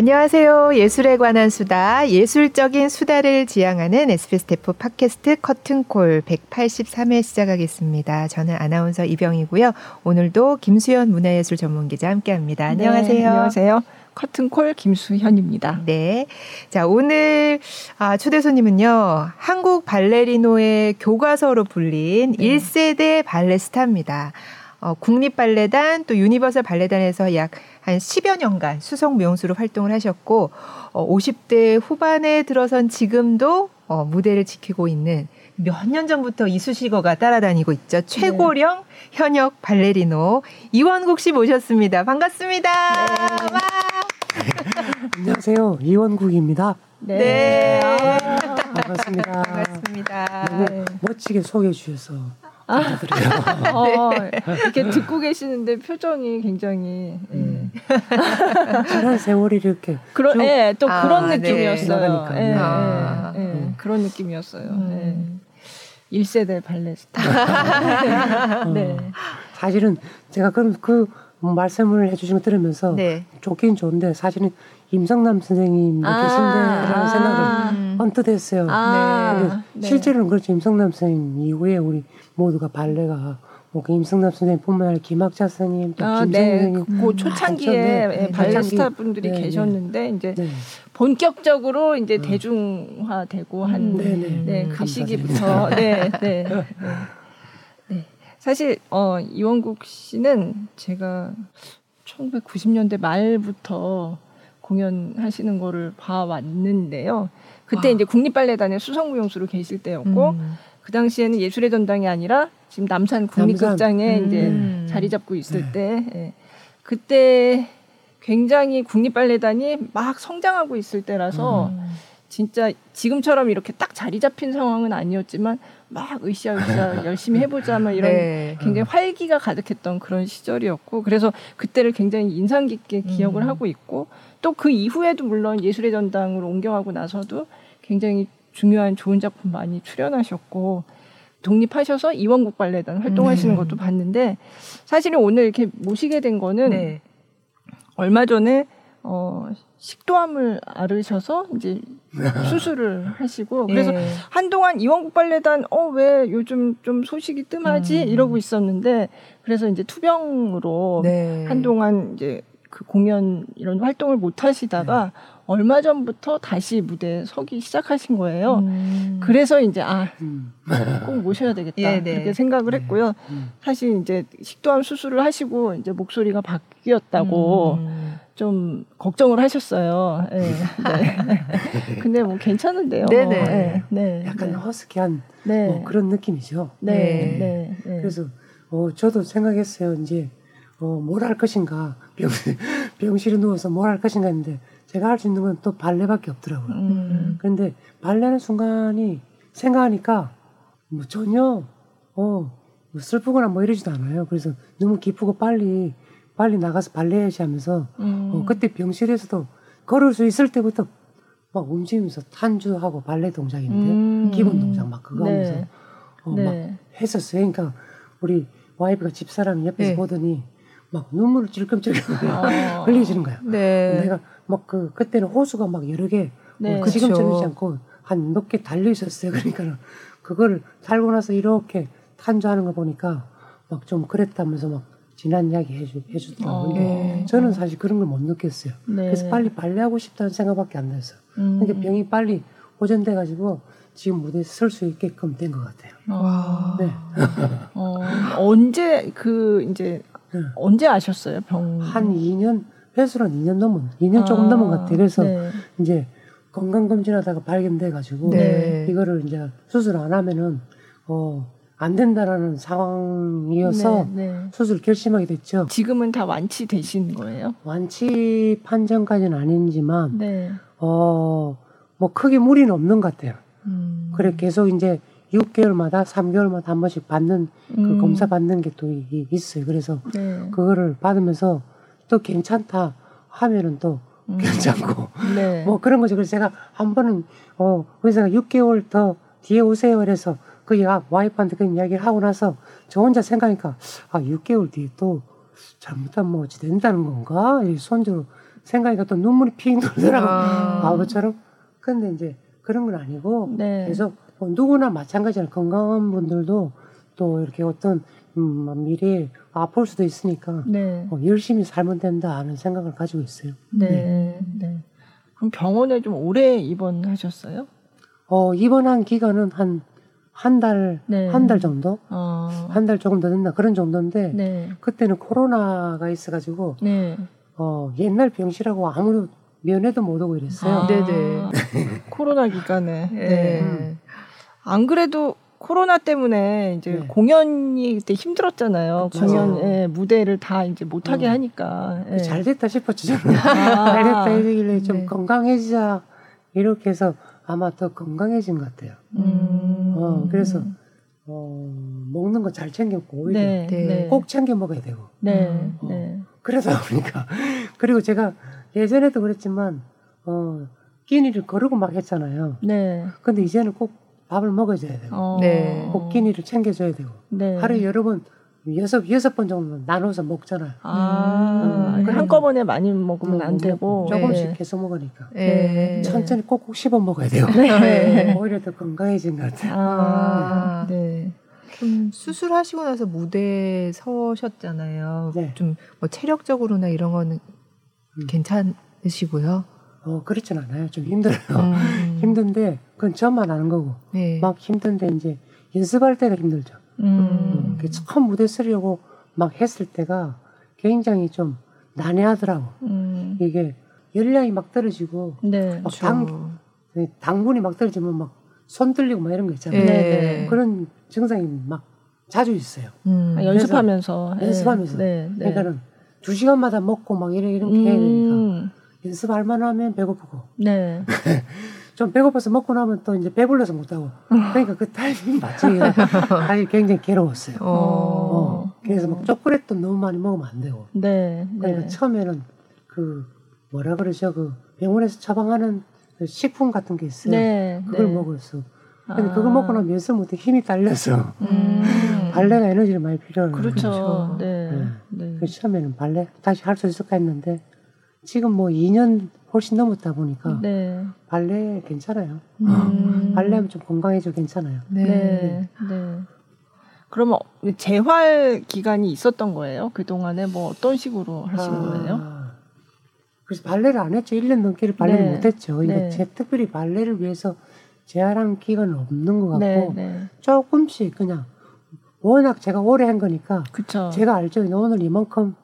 안녕하세요. 예술에 관한 수다, 예술적인 수다를 지향하는 SBS 대표 팟캐스트 커튼콜 183회 시작하겠습니다. 저는 아나운서 이병희고요. 오늘도 김수현 문화예술 전문기자 함께합니다. 안녕하세요. 네, 안녕하세요. 커튼콜 김수현입니다. 네. 자, 오늘 아, 초대 손님은요. 한국 발레리노의 교과서로 불린 네. 1세대 발레 스타입니다. 어, 국립발레단 또 유니버설 발레단에서 약 한 10여 년간 수석 무용수로 활동을 하셨고 어, 50대 후반에 들어선 지금도 어, 무대를 지키고 있는 몇 년 전부터 이수식어가 따라다니고 있죠. 최고령 네. 현역 발레리노 이원국 씨 모셨습니다. 반갑습니다. 네. 안녕하세요. 이원국입니다. 네. 네. 아, 반갑습니다. 반갑습니다. 네. 멋지게 소개해 주셔서 감사드려요. 어, 이렇게 듣고 계시는데 표정이 굉장히 예. 음. 예. 지난 세월이 이렇게 그런 예, 또 아, 그런 네. 느낌이었어요. 예, 예, 아, 예, 음. 그런 느낌이었어요. 음. 예. 1세대 발레 스타. 네. 사실은 제가 그럼 그 말씀을 해주신 거 들으면서 네. 좋긴 좋은데 사실은 임성남 선생님 아~ 계신데라는 생각을 했어요. 아~ 네. 실제로는 그렇죠. 임성남 선생님 이후에 우리 모두가 발레가 뭐그 임성남 선생님뿐만 아니라 김학자 선생님, 또 아, 네. 그 초창기에 네, 네, 발레 스타 분들이 네, 계셨는데 이제 네. 본격적으로 이제 어. 대중화되고 한 음, 네, 네, 네, 그 시기부터 네, 네, 네. 사실 어 이원국 씨는 제가 1990년대 말부터 공연하시는 거를 봐왔는데요. 그때 와. 이제 국립발레단의 수성무용수로 계실 때였고 음. 그 당시에는 예술의 전당이 아니라 지금 남산 국립극장에 음. 이제 자리 잡고 있을 네. 때 예. 그때 굉장히 국립발레단이 막 성장하고 있을 때라서 음. 진짜 지금처럼 이렇게 딱 자리 잡힌 상황은 아니었지만 막 으쌰으쌰 열심히 해보자 막 이런 네. 굉장히 활기가 가득했던 그런 시절이었고 그래서 그때를 굉장히 인상 깊게 기억을 음. 하고 있고 또 그 이후에도 물론 예술의 전당으로 옮겨가고 나서도 굉장히 중요한 좋은 작품 많이 출연하셨고 독립하셔서 이원국 발레단 활동하시는 음. 것도 봤는데 사실은 오늘 이렇게 모시게 된 거는 네. 얼마 전에 어 식도암을 앓으셔서 이제 수술을 하시고 그래서 네. 한동안 이원국 발레단 어 왜 요즘 좀 소식이 뜸하지 음. 이러고 있었는데 그래서 이제 투병으로 네. 한동안 이제 그 공연 이런 활동을 못 하시다가 네. 얼마 전부터 다시 무대에 서기 시작하신 거예요. 음. 그래서 이제 아, 음. 꼭 모셔야 되겠다. 예, 네. 이렇게 생각을 네. 했고요. 음. 사실 이제 식도암 수술을 하시고 이제 목소리가 바뀌었다고 음. 좀 걱정을 하셨어요. 네. 네. 근데 뭐 괜찮은데요. 네네. 네. 네. 약간 허스키한 네. 뭐 그런 느낌이죠. 네. 네. 네. 그래서 어, 저도 생각했어요. 이제 어, 뭘 할 것인가 병실, 병실에 누워서 뭘 할 것인가 했는데 제가 할 수 있는 건 또 발레밖에 없더라고요. 음. 그런데 발레는 순간이 생각하니까 뭐 전혀 어 뭐 슬프거나 뭐 이러지도 않아요. 그래서 너무 기쁘고 빨리 빨리 나가서 발레 해야지 하면서 음. 어, 그때 병실에서도 걸을 수 있을 때부터 막 움직이면서 탄주하고 발레 동작인데 음. 기본 동작 막 그거 네. 하면서 어, 네. 막 했었어요. 그러니까 우리 와이프가 집사람이 옆에서 네. 보더니 막 눈물을 찔끔찔끔 어. 흘리시는 거야. 네. 내가 막 그 그때는 호수가 막 여러 개 네. 뭐 지금처럼지 않고 한 몇 개 달려 있었어요. 그러니까 그거를 살고 나서 이렇게 탄주하는 거 보니까 막 좀 그랬다면서 막 지난 이야기 해주, 해주더라고요. 어. 네. 저는 사실 그런 걸 못 느꼈어요. 네. 그래서 빨리 발레하고 싶다는 생각밖에 안 났어요. 음. 그러니까 병이 빨리 호전돼가지고 지금 무대에 설 수 있게끔 된 것 같아요. 와. 네. 어, 언제 그 이제 네. 언제 아셨어요 병? 한 2년 회수한 2년 넘은 2년 조금 아, 넘은 것 같아요. 그래서 네. 이제 건강 검진하다가 발견돼 가지고 네. 이거를 이제 수술 안 하면은 어. 안 된다라는 상황이어서 네, 네. 수술 결심하게 됐죠. 지금은 다 완치되신 거예요? 완치 판정까지는 아니지만 네. 어 뭐 크게 무리는 없는 것 같아요. 음. 그래 계속 이제 6개월마다 3개월마다 한 번씩 받는 그 음. 검사 받는 게 또 있어요. 그래서 네. 그거를 받으면서 또 괜찮다 하면은 또 음. 괜찮고 네. 뭐 그런 거죠. 그래서 제가 한 번은 어 의사가 6개월 더 뒤에 오세요. 그래서 그 와이프한테 그 이야기를 하고 나서 저 혼자 생각하니까 아 6개월 뒤에 또 잘못하면 뭐 어찌 된다는 건가? 이 손주로 생각하니까 또 눈물이 핑 돌더라고 아. 아버처럼 근데 이제 그런 건 아니고 네. 계속 뭐 누구나 마찬가지로 건강한 분들도 또 이렇게 어떤 음, 뭐 미래에 아플 수도 있으니까 네. 뭐 열심히 살면 된다 하는 생각을 가지고 있어요. 네. 네. 네. 그럼 병원에 좀 오래 입원하셨어요? 어, 입원한 기간은 한 한 달, 네. 한달 정도? 어. 한달 조금 더 됐나? 그런 정도인데, 네. 그때는 코로나가 있어가지고, 네. 어, 옛날 병실하고 아무도 면회도 못 오고 이랬어요. 아, 네네. 코로나 기간에. 네. 음. 안 그래도 코로나 때문에 이제 네. 공연이 그때 힘들었잖아요. 그렇죠. 공연 예, 무대를 다 이제 못하게 어. 하니까 예. 잘 됐다 싶었죠. 아. 잘 됐다 이러길래 좀 네. 건강해지자 이렇게 해서 아마 더 건강해진 것 같아요. 음. 어, 그래서 어, 먹는 거 잘 챙겼고 오히려 네. 네. 꼭 챙겨 먹어야 되고. 네. 어, 네. 그러다 보니까 그리고 제가 예전에도 그랬지만 어, 끼니를 거르고 막 했잖아요. 네. 근데 이제는 꼭 밥을 먹어줘야 되고 어. 네. 복끼니를 챙겨줘야 되고 네. 하루에 여러 번 여섯 여섯 번 정도 나눠서 먹잖아요. 아, 음, 한꺼번에 많이 먹으면 음, 안 되고 조금씩 네. 계속 먹으니까 네. 천천히 꼭꼭 씹어 먹어야 돼요. 네. 오히려 더 건강해진 것 같아요. 아, 네. 좀 수술하시고 나서 무대에 서셨잖아요. 네. 좀뭐 체력적으로나 이런 거는 음. 괜찮으시고요. 어, 그렇진 않아요. 좀 힘들어요. 음. 힘든데, 그건 저만 아는 거고. 네. 막 힘든데, 이제 연습할 때가 힘들죠. 음. 음. 처음 무대 쓰려고 막 했을 때가 굉장히 좀 난해하더라고. 음. 이게 열량이 막 떨어지고, 네. 막 당, 네, 당분이 막 떨어지면 막손 들리고 막 이런 거 있잖아요. 네. 그런 증상이 막 자주 있어요. 음. 아, 연습하면서. 연습하면서. 네. 네. 그러니까는 두 시간마다 먹고 막 이런, 해야 되니까. 음. 연습할 만하면 배고프고. 네. 좀 배고파서 먹고 나면 또 이제 배불러서 못하고. 그러니까 그 타이밍 맞지. 아니 굉장히 괴로웠어요. 어. 어. 그래서 막 초콜릿도 너무 많이 먹으면 안 되고. 네. 그러니까 네. 처음에는 그 뭐라 그러죠 그 병원에서 처방하는 그 식품 같은 게 있어요. 네. 그걸 네. 먹었어. 근데 아. 그거 먹고 나면 못해 힘이 딸려서 음. 발레가 에너지를 많이 필요해요. 그렇죠. 그렇죠. 네. 네. 네. 그 처음에는 발레 다시 할 수 있을까 했는데 지금 뭐 2년 훨씬 넘었다 보니까 네. 발레 괜찮아요. 음. 어, 발레하면 좀 건강해져 괜찮아요. 네. 네. 네. 그러면 재활 기간이 있었던 거예요? 그 동안에 뭐 어떤 식으로 하신 아, 거예요? 그래서 발레를 안 했죠. 1년 넘게를 발레를 네. 못 했죠. 이거 네. 제 특별히 발레를 위해서 재활한 기간은 없는 것 같고 네, 네. 조금씩 그냥 워낙 제가 오래 한 거니까 그쵸. 제가 알죠. 오늘 이만큼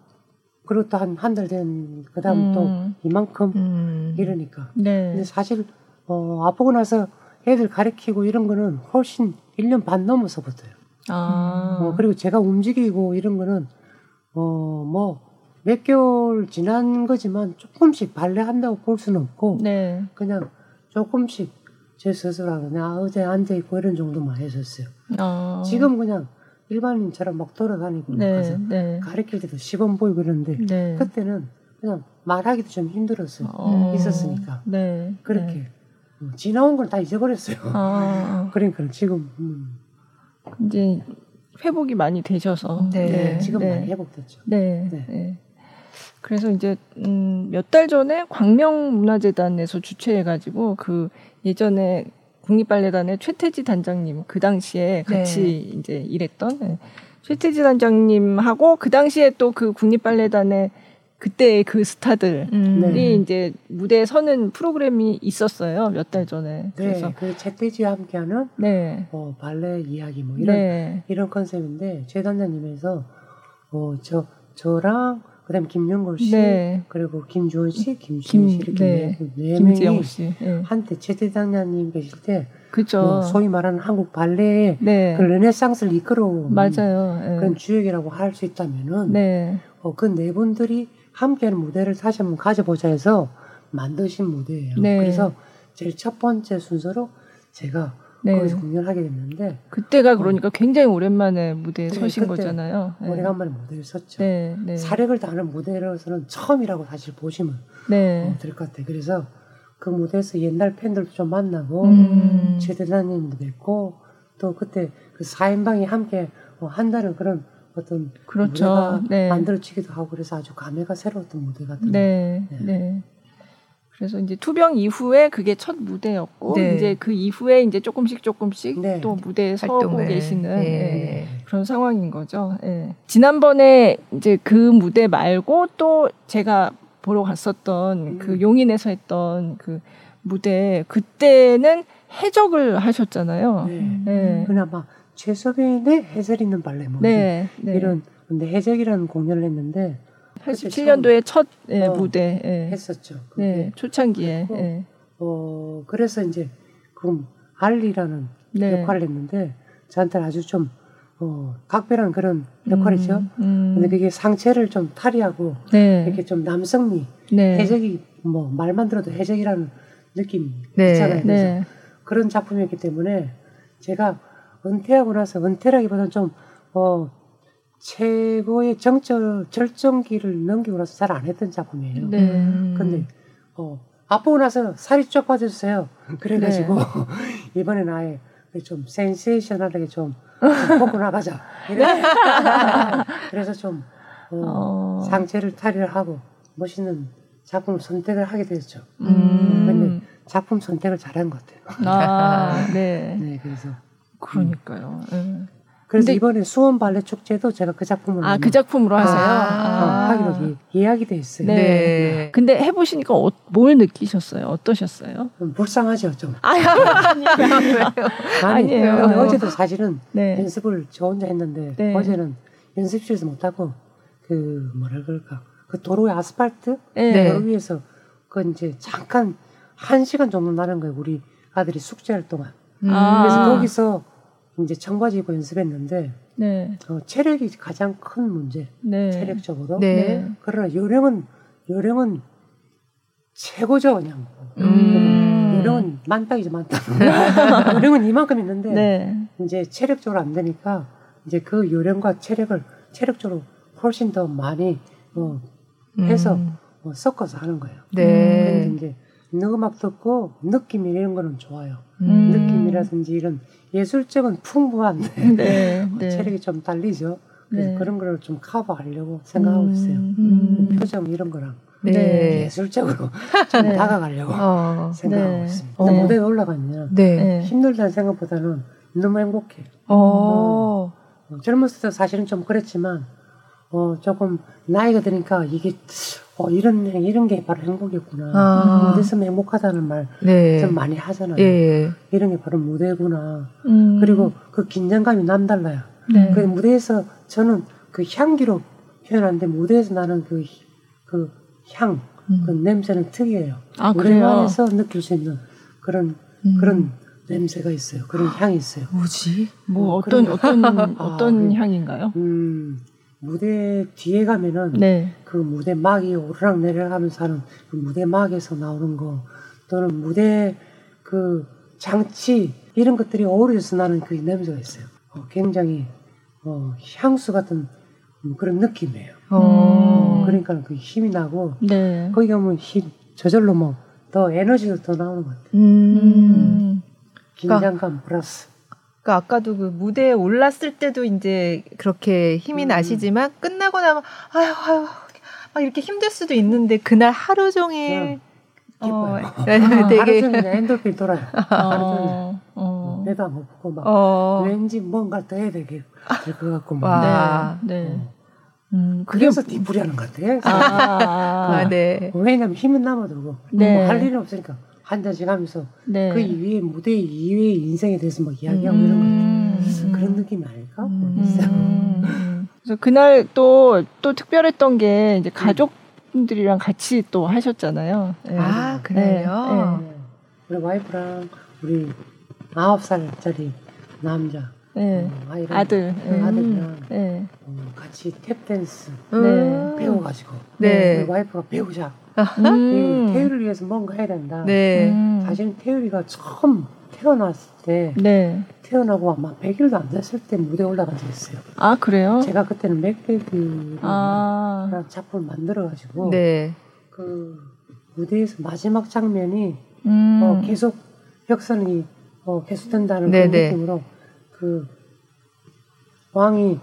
또한한 달 된 그다음 음. 또 이만큼 음. 이러니까. 네. 근데 사실 어 아프고 나서 애들 가르치고 이런 거는 훨씬 1년 반 넘어서부터요. 아. 어, 그리고 제가 움직이고 이런 거는 어뭐 몇 개월 지난 거지만 조금씩 발레 한다고 볼 수는 없고 네. 그냥 조금씩 제 스스로 그냥 어제 앉아 있고 이런 정도만 했었어요. 아. 지금 그냥 일반인처럼 막 돌아다니고 네, 가서 네. 가르칠 때도 시범 보이고 그러는데 네. 그때는 그냥 말하기도 좀 힘들었어요. 어, 있었으니까. 네, 그렇게 네. 뭐 지나온 걸 다 잊어버렸어요. 아, 그러니까 지금 음. 이제 회복이 많이 되셔서 네, 네 지금 많이 회복됐죠. 네. 그래서 이제 음, 몇 달 전에 광명문화재단에서 주최해가지고 그 예전에 국립발레단의 최태지 단장님 그 당시에 네. 같이 네. 이제 일했던 네. 최태지 단장님하고 그 당시에 또 그 국립발레단의 그때 그 스타들이 음. 네. 이제 무대에 서는 프로그램이 있었어요 몇 달 전에. 네, 그래서 그 최태지와 함께하는 네. 어, 발레 이야기 뭐 이런 네. 이런 컨셉인데 최 단장님에서 어, 저 저랑 그다음에 김영걸 씨, 네. 그리고 김주원 씨, 김수희 씨 이렇게 네, 네 명이 씨. 네. 한때 최대장님 계실 때, 그죠. 뭐 소위 말하는 한국 발레의 네. 그 르네상스를 이끌어온 맞아요. 네. 그런 주역이라고 할 수 있다면은, 네. 어, 그 네 분들이 함께하는 무대를 다시 한번 가져보자 해서 만드신 무대예요. 네. 그래서 제일 첫 번째 순서로 제가 네. 거기서 공연하게 됐는데 그때가 어. 그러니까 어. 굉장히 오랜만에 무대에 네, 서신 거잖아요. 네. 오래간만에 무대를 섰죠. 네, 네. 사력을 다하는 무대로서는 처음이라고 사실 보시면 네. 어, 될것 같아요. 그래서 그 무대에서 옛날 팬들도 좀 만나고 음. 최 대장님도 뵙고 또 그때 그 사인방이 함께 어, 한다는 그런 어떤 그렇죠. 네. 만들어지기도 하고 그래서 아주 감회가 새로웠던 무대 같은. 네. 네. 네. 그래서 이제 투병 이후에 그게 첫 무대였고 네. 이제 그 이후에 이제 조금씩 조금씩 네. 또 무대에 서고 계시는 네. 예, 그런 상황인 거죠. 예. 지난번에 이제 그 무대 말고 또 제가 보러 갔었던 음. 그 용인에서 했던 그 무대 그때는 해적을 하셨잖아요. 네. 네. 그나마 최소빈의 해설 있는 발레 뭐 네. 이런 근데 해적이라는 공연을 했는데 87년도에 첫 예, 어, 무대 예. 했었죠. 네, 초창기에. 예. 어 그래서 이제 그럼 알리라는 네. 역할을 했는데 저한테는 아주 좀 어, 각별한 그런 역할이죠. 음, 음. 근데 그게 상체를 좀 탈의하고 네. 이렇게 좀 남성미, 네. 해적이 뭐 말만 들어도 해적이라는 느낌 네. 있잖아요. 그래서 네. 그런 작품이었기 때문에 제가 은퇴하고 나서 은퇴라기보다는 좀 어, 최고의 정절 절정기를 넘기고 나서 잘 안 했던 작품이에요. 네. 근데 어 아프고 나서 살이 쫙 빠졌어요. 그래가지고 네. 이번엔 아예 좀 센세이셔널하게 좀, 먹고 나가자. 그래서 좀 어, 어. 상체를 탈의를 하고 멋있는 작품을 선택을 하게 됐죠. 음. 근데 작품 선택을 잘한 것 같아요. 아, 네. 네, 그래서 그러니까요. 음. 그래서 이번에 수원 발레 축제도 제가 그 작품을 아그 작품으로 하세요 아, 아. 하기로 예, 약이 돼 있어요. 네. 네. 근데 해보시니까 어, 뭘 느끼셨어요? 어떠셨어요? 음, 불쌍하죠 좀. 아니, 아니에요. 아니, 에요 근데 어제도 사실은 네. 연습을 저 혼자 했는데 네. 어제는 연습실에서 못 하고 그 뭐라 그럴까 그 도로의 아스팔트 네. 도로 위에서 그 이제 잠깐 한 시간 정도 나는 거예요. 우리 아들이 숙제할 동안. 음. 그래서 거기서 이제 청바지 입고 연습했는데 네. 어, 체력이 가장 큰 문제. 네. 체력적으로. 네. 그러나 요령은 요령은 최고죠 그냥. 음. 요령은 만땅이죠 만땅. 요령은 이만큼 있는데 네. 이제 체력적으로 안 되니까 이제 그 요령과 체력을 체력적으로 훨씬 더 많이 어, 해서 음. 어, 섞어서 하는 거예요. 네. 근데 이제 음악 듣고 느낌 이런 거는 좋아요. 음. 느낌이라든지 이런 예술적은 풍부한데 네, 뭐 네. 체력이 좀 달리죠. 그래서 네. 그런 거를 좀 커버하려고 생각하고 음, 있어요. 음. 표정 이런 거랑 네. 예술적으로 좀 네. 다가가려고 어, 생각하고 있습니다. 어. 무대에 올라가면 힘들다는 생각보다는 너무 행복해. 어. 어, 젊었을 때 사실은 좀 그랬지만 어, 조금 나이가 드니까 이게 어, 이런 이런 게 바로 행복이었구나. 아. 무대에서 행복하다는 말좀 네. 많이 하잖아요. 예. 이런 게 바로 무대구나. 음. 그리고 그 긴장감이 남달라요. 네. 그 무대에서 저는 그 향기로 표현하는데 무대에서 나는 그, 그 향, 음. 그 냄새는 특이해요. 아, 무대만에서 느낄 수 있는 그런, 음. 그런 냄새가 있어요. 그런 향이 있어요. 뭐지? 뭐 어, 어떤, 어떤, 어떤 아, 향인가요? 음, 무대 뒤에 가면은 네. 그 무대 막이 오르락 내리락하면서 하는 그 무대 막에서 나오는 거 또는 무대 그 장치 이런 것들이 어우러져서 나는 그 냄새가 있어요. 어, 굉장히 어, 향수 같은 그런 느낌이에요. 어. 어, 그러니까 그 힘이 나고 네. 거기 가면 힘 저절로 뭐 더 에너지도 더 나오는 것 같아요. 음. 긴장감 그러니까 플러스. 그러니까 아까도 그 무대에 올랐을 때도 이제 그렇게 힘이 음. 나시지만 끝나고 나면 아유 아유 막 이렇게 힘들 수도 있는데 그날 하루 종일 어, 네, 되게 하루 종일 엔돌핀 돌아요. 하루 종일 어. 내도 안 먹고 막 어. 왠지 뭔가 더 해야 되게 될것 같고 막. 네. 네. 어. 음, 그래서 뒤풀이하는 것 같아요. 아, 아, 네. 왜냐면 힘은 남아도고 네. 뭐할 일은 없으니까 한 잔씩 하면서 네. 그 이후에 무대 이후의 인생에 대해서 뭐 이야기하고 음. 이런 것들 그런 느낌이 아닐까 모르겠어요. 음. 그래서 그날 또또 특별했던 게 이제 가족분들이랑 같이 또 하셨잖아요. 네. 아 그래요. 네. 우리 와이프랑 우리 아홉 살짜리 남자 네. 어, 아들 네. 아들이랑 네. 어, 같이 탭댄스 네. 배워가지고 네. 우리 와이프가 배우자 음. 태율을 위해서 뭔가 해야 된다. 네. 음. 사실 태율이가 처음 태어났을 때 네. 태어나고 아마 100일도 안 됐을 때 무대 에 올라간 적 있어요. 아 그래요? 제가 그때는 맥베드 아. 작품을 만들어가지고 네. 그 무대에서 마지막 장면이 음. 어, 계속 벽선이 어, 계속된다는 느낌으로 그 왕이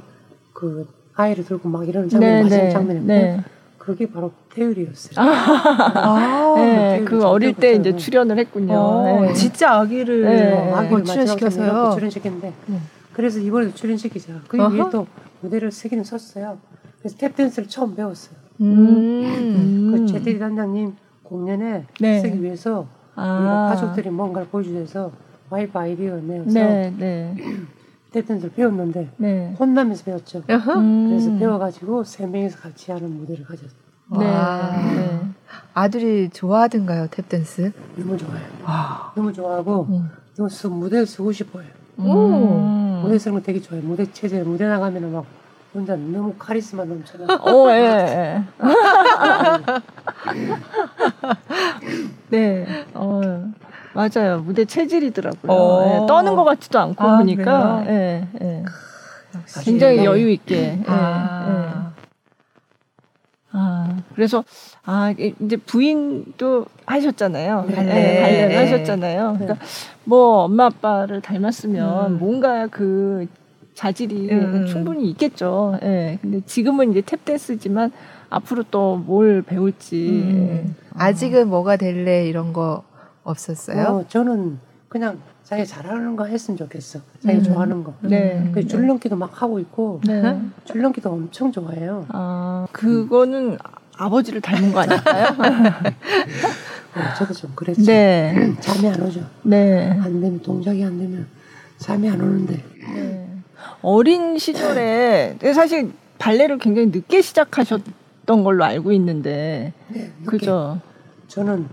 그 아이를 들고 막 이러는 장면 네, 네, 장면이었고 네. 그게 바로 태율이었어요. 아, 네, 그 어릴 때 이제 출연을 했군요. 어, 네. 진짜 아기를 네. 아기를 출연시켜서요. 출연시켰는데 네. 그래서 이번에도 출연시키자. 그 위에 또 무대를 세기는 섰어요. 그래서 탭 댄스를 처음 배웠어요. 음. 그 제테리 단장님 공연에 네. 쓰기 위해서 아. 가족들이 뭔가를 보여주셔서 내서 네, 네. 탭댄스를 배웠는데 네. 혼나면서 배웠죠. 음. 그래서 배워가지고 세 명이서 같이 하는 무대를 가졌어요. 네. 네. 아들이 좋아하던가요 탭댄스? 너무 좋아요. 와. 너무 좋아하고 음. 너무 무대를 쓰고 싶어요. 음. 무대 쓰는 거 되게 좋아해요. 무대 체제 무대 나가면은 막 혼자 너무 카리스마 넘쳐나. 오, 예, 예. 네. 어, 맞아요. 무대 체질이더라고요. 어. 예, 떠는 것 같지도 않고 아, 보니까. 예, 예. 굉장히 여유 있게. 예, 아. 예. 아, 그래서, 아, 이제 부인도 하셨잖아요. 네. 네, 발레를 네. 하셨잖아요. 그러니까, 뭐, 엄마 아빠를 닮았으면, 음. 뭔가 그 자질이 음. 충분히 있겠죠. 예. 근데 지금은 이제 탭댄스지만 앞으로 또 뭘 배울지. 음. 아직은 뭐가 될래 이런 거 없었어요? 어, 저는 그냥 자기 잘하는 거 했으면 좋겠어. 자기 음. 좋아하는 거. 네. 그 줄넘기도 막 하고 있고 네. 줄넘기도 엄청 좋아해요. 아, 그거는 아버지를 닮은 거 아닐까요? 어, 저도 좀 그랬죠. 네. 잠이 안 오죠. 네. 안 되면 동작이 안 되면 잠이 안 오는데. 네. 어린 시절에 사실 발레를 굉장히 늦게 시작하셨던 걸로 알고 있는데 네, 그죠? 저는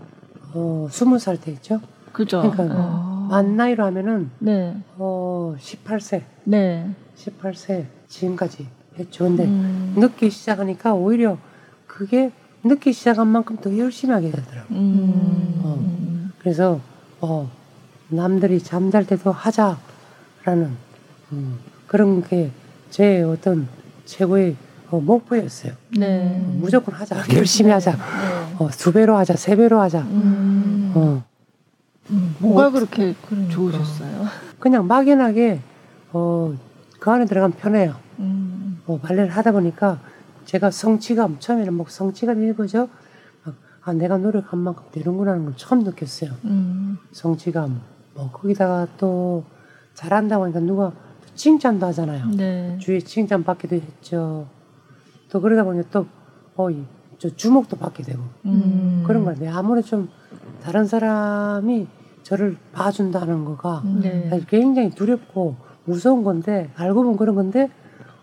어 스무 살 때였죠. 그죠. 그러니까 아. 만 나이로 하면은 네. 어 18세. 네. 18세 지금까지 했죠. 근데 음. 늦게 시작하니까 오히려 그게 늦게 시작한 만큼 더 열심히 하게 되더라고요. 음. 어. 그래서 어 남들이 잠잘 때도 하자라는 음. 그런 게 제 어떤 최고의 어, 목표였어요. 네. 무조건 하자. 열심히 하자. 네. 어, 두 배로 하자. 세 배로 하자. 음. 어. 음, 뭐가 어, 그렇게 그러니까. 좋으셨어요? 그냥 막연하게 어, 그 안에 들어가면 편해요. 음. 어, 발레를 하다 보니까 제가 성취감, 처음에는 뭐 성취감이 거죠. 아, 내가 노력한 만큼 되는구나는 걸 처음 느꼈어요. 음. 성취감. 뭐, 거기다가 또 잘한다고 하니까 누가 칭찬도 하잖아요. 네. 주위에 칭찬 받기도 했죠. 또 그러다 보니 또, 어, 저 주목도 받게 되고. 음. 그런 거 같 아무리 좀 다른 사람이 저를 봐준다는 거가 네. 굉장히 두렵고 무서운 건데, 알고 보면 그런 건데,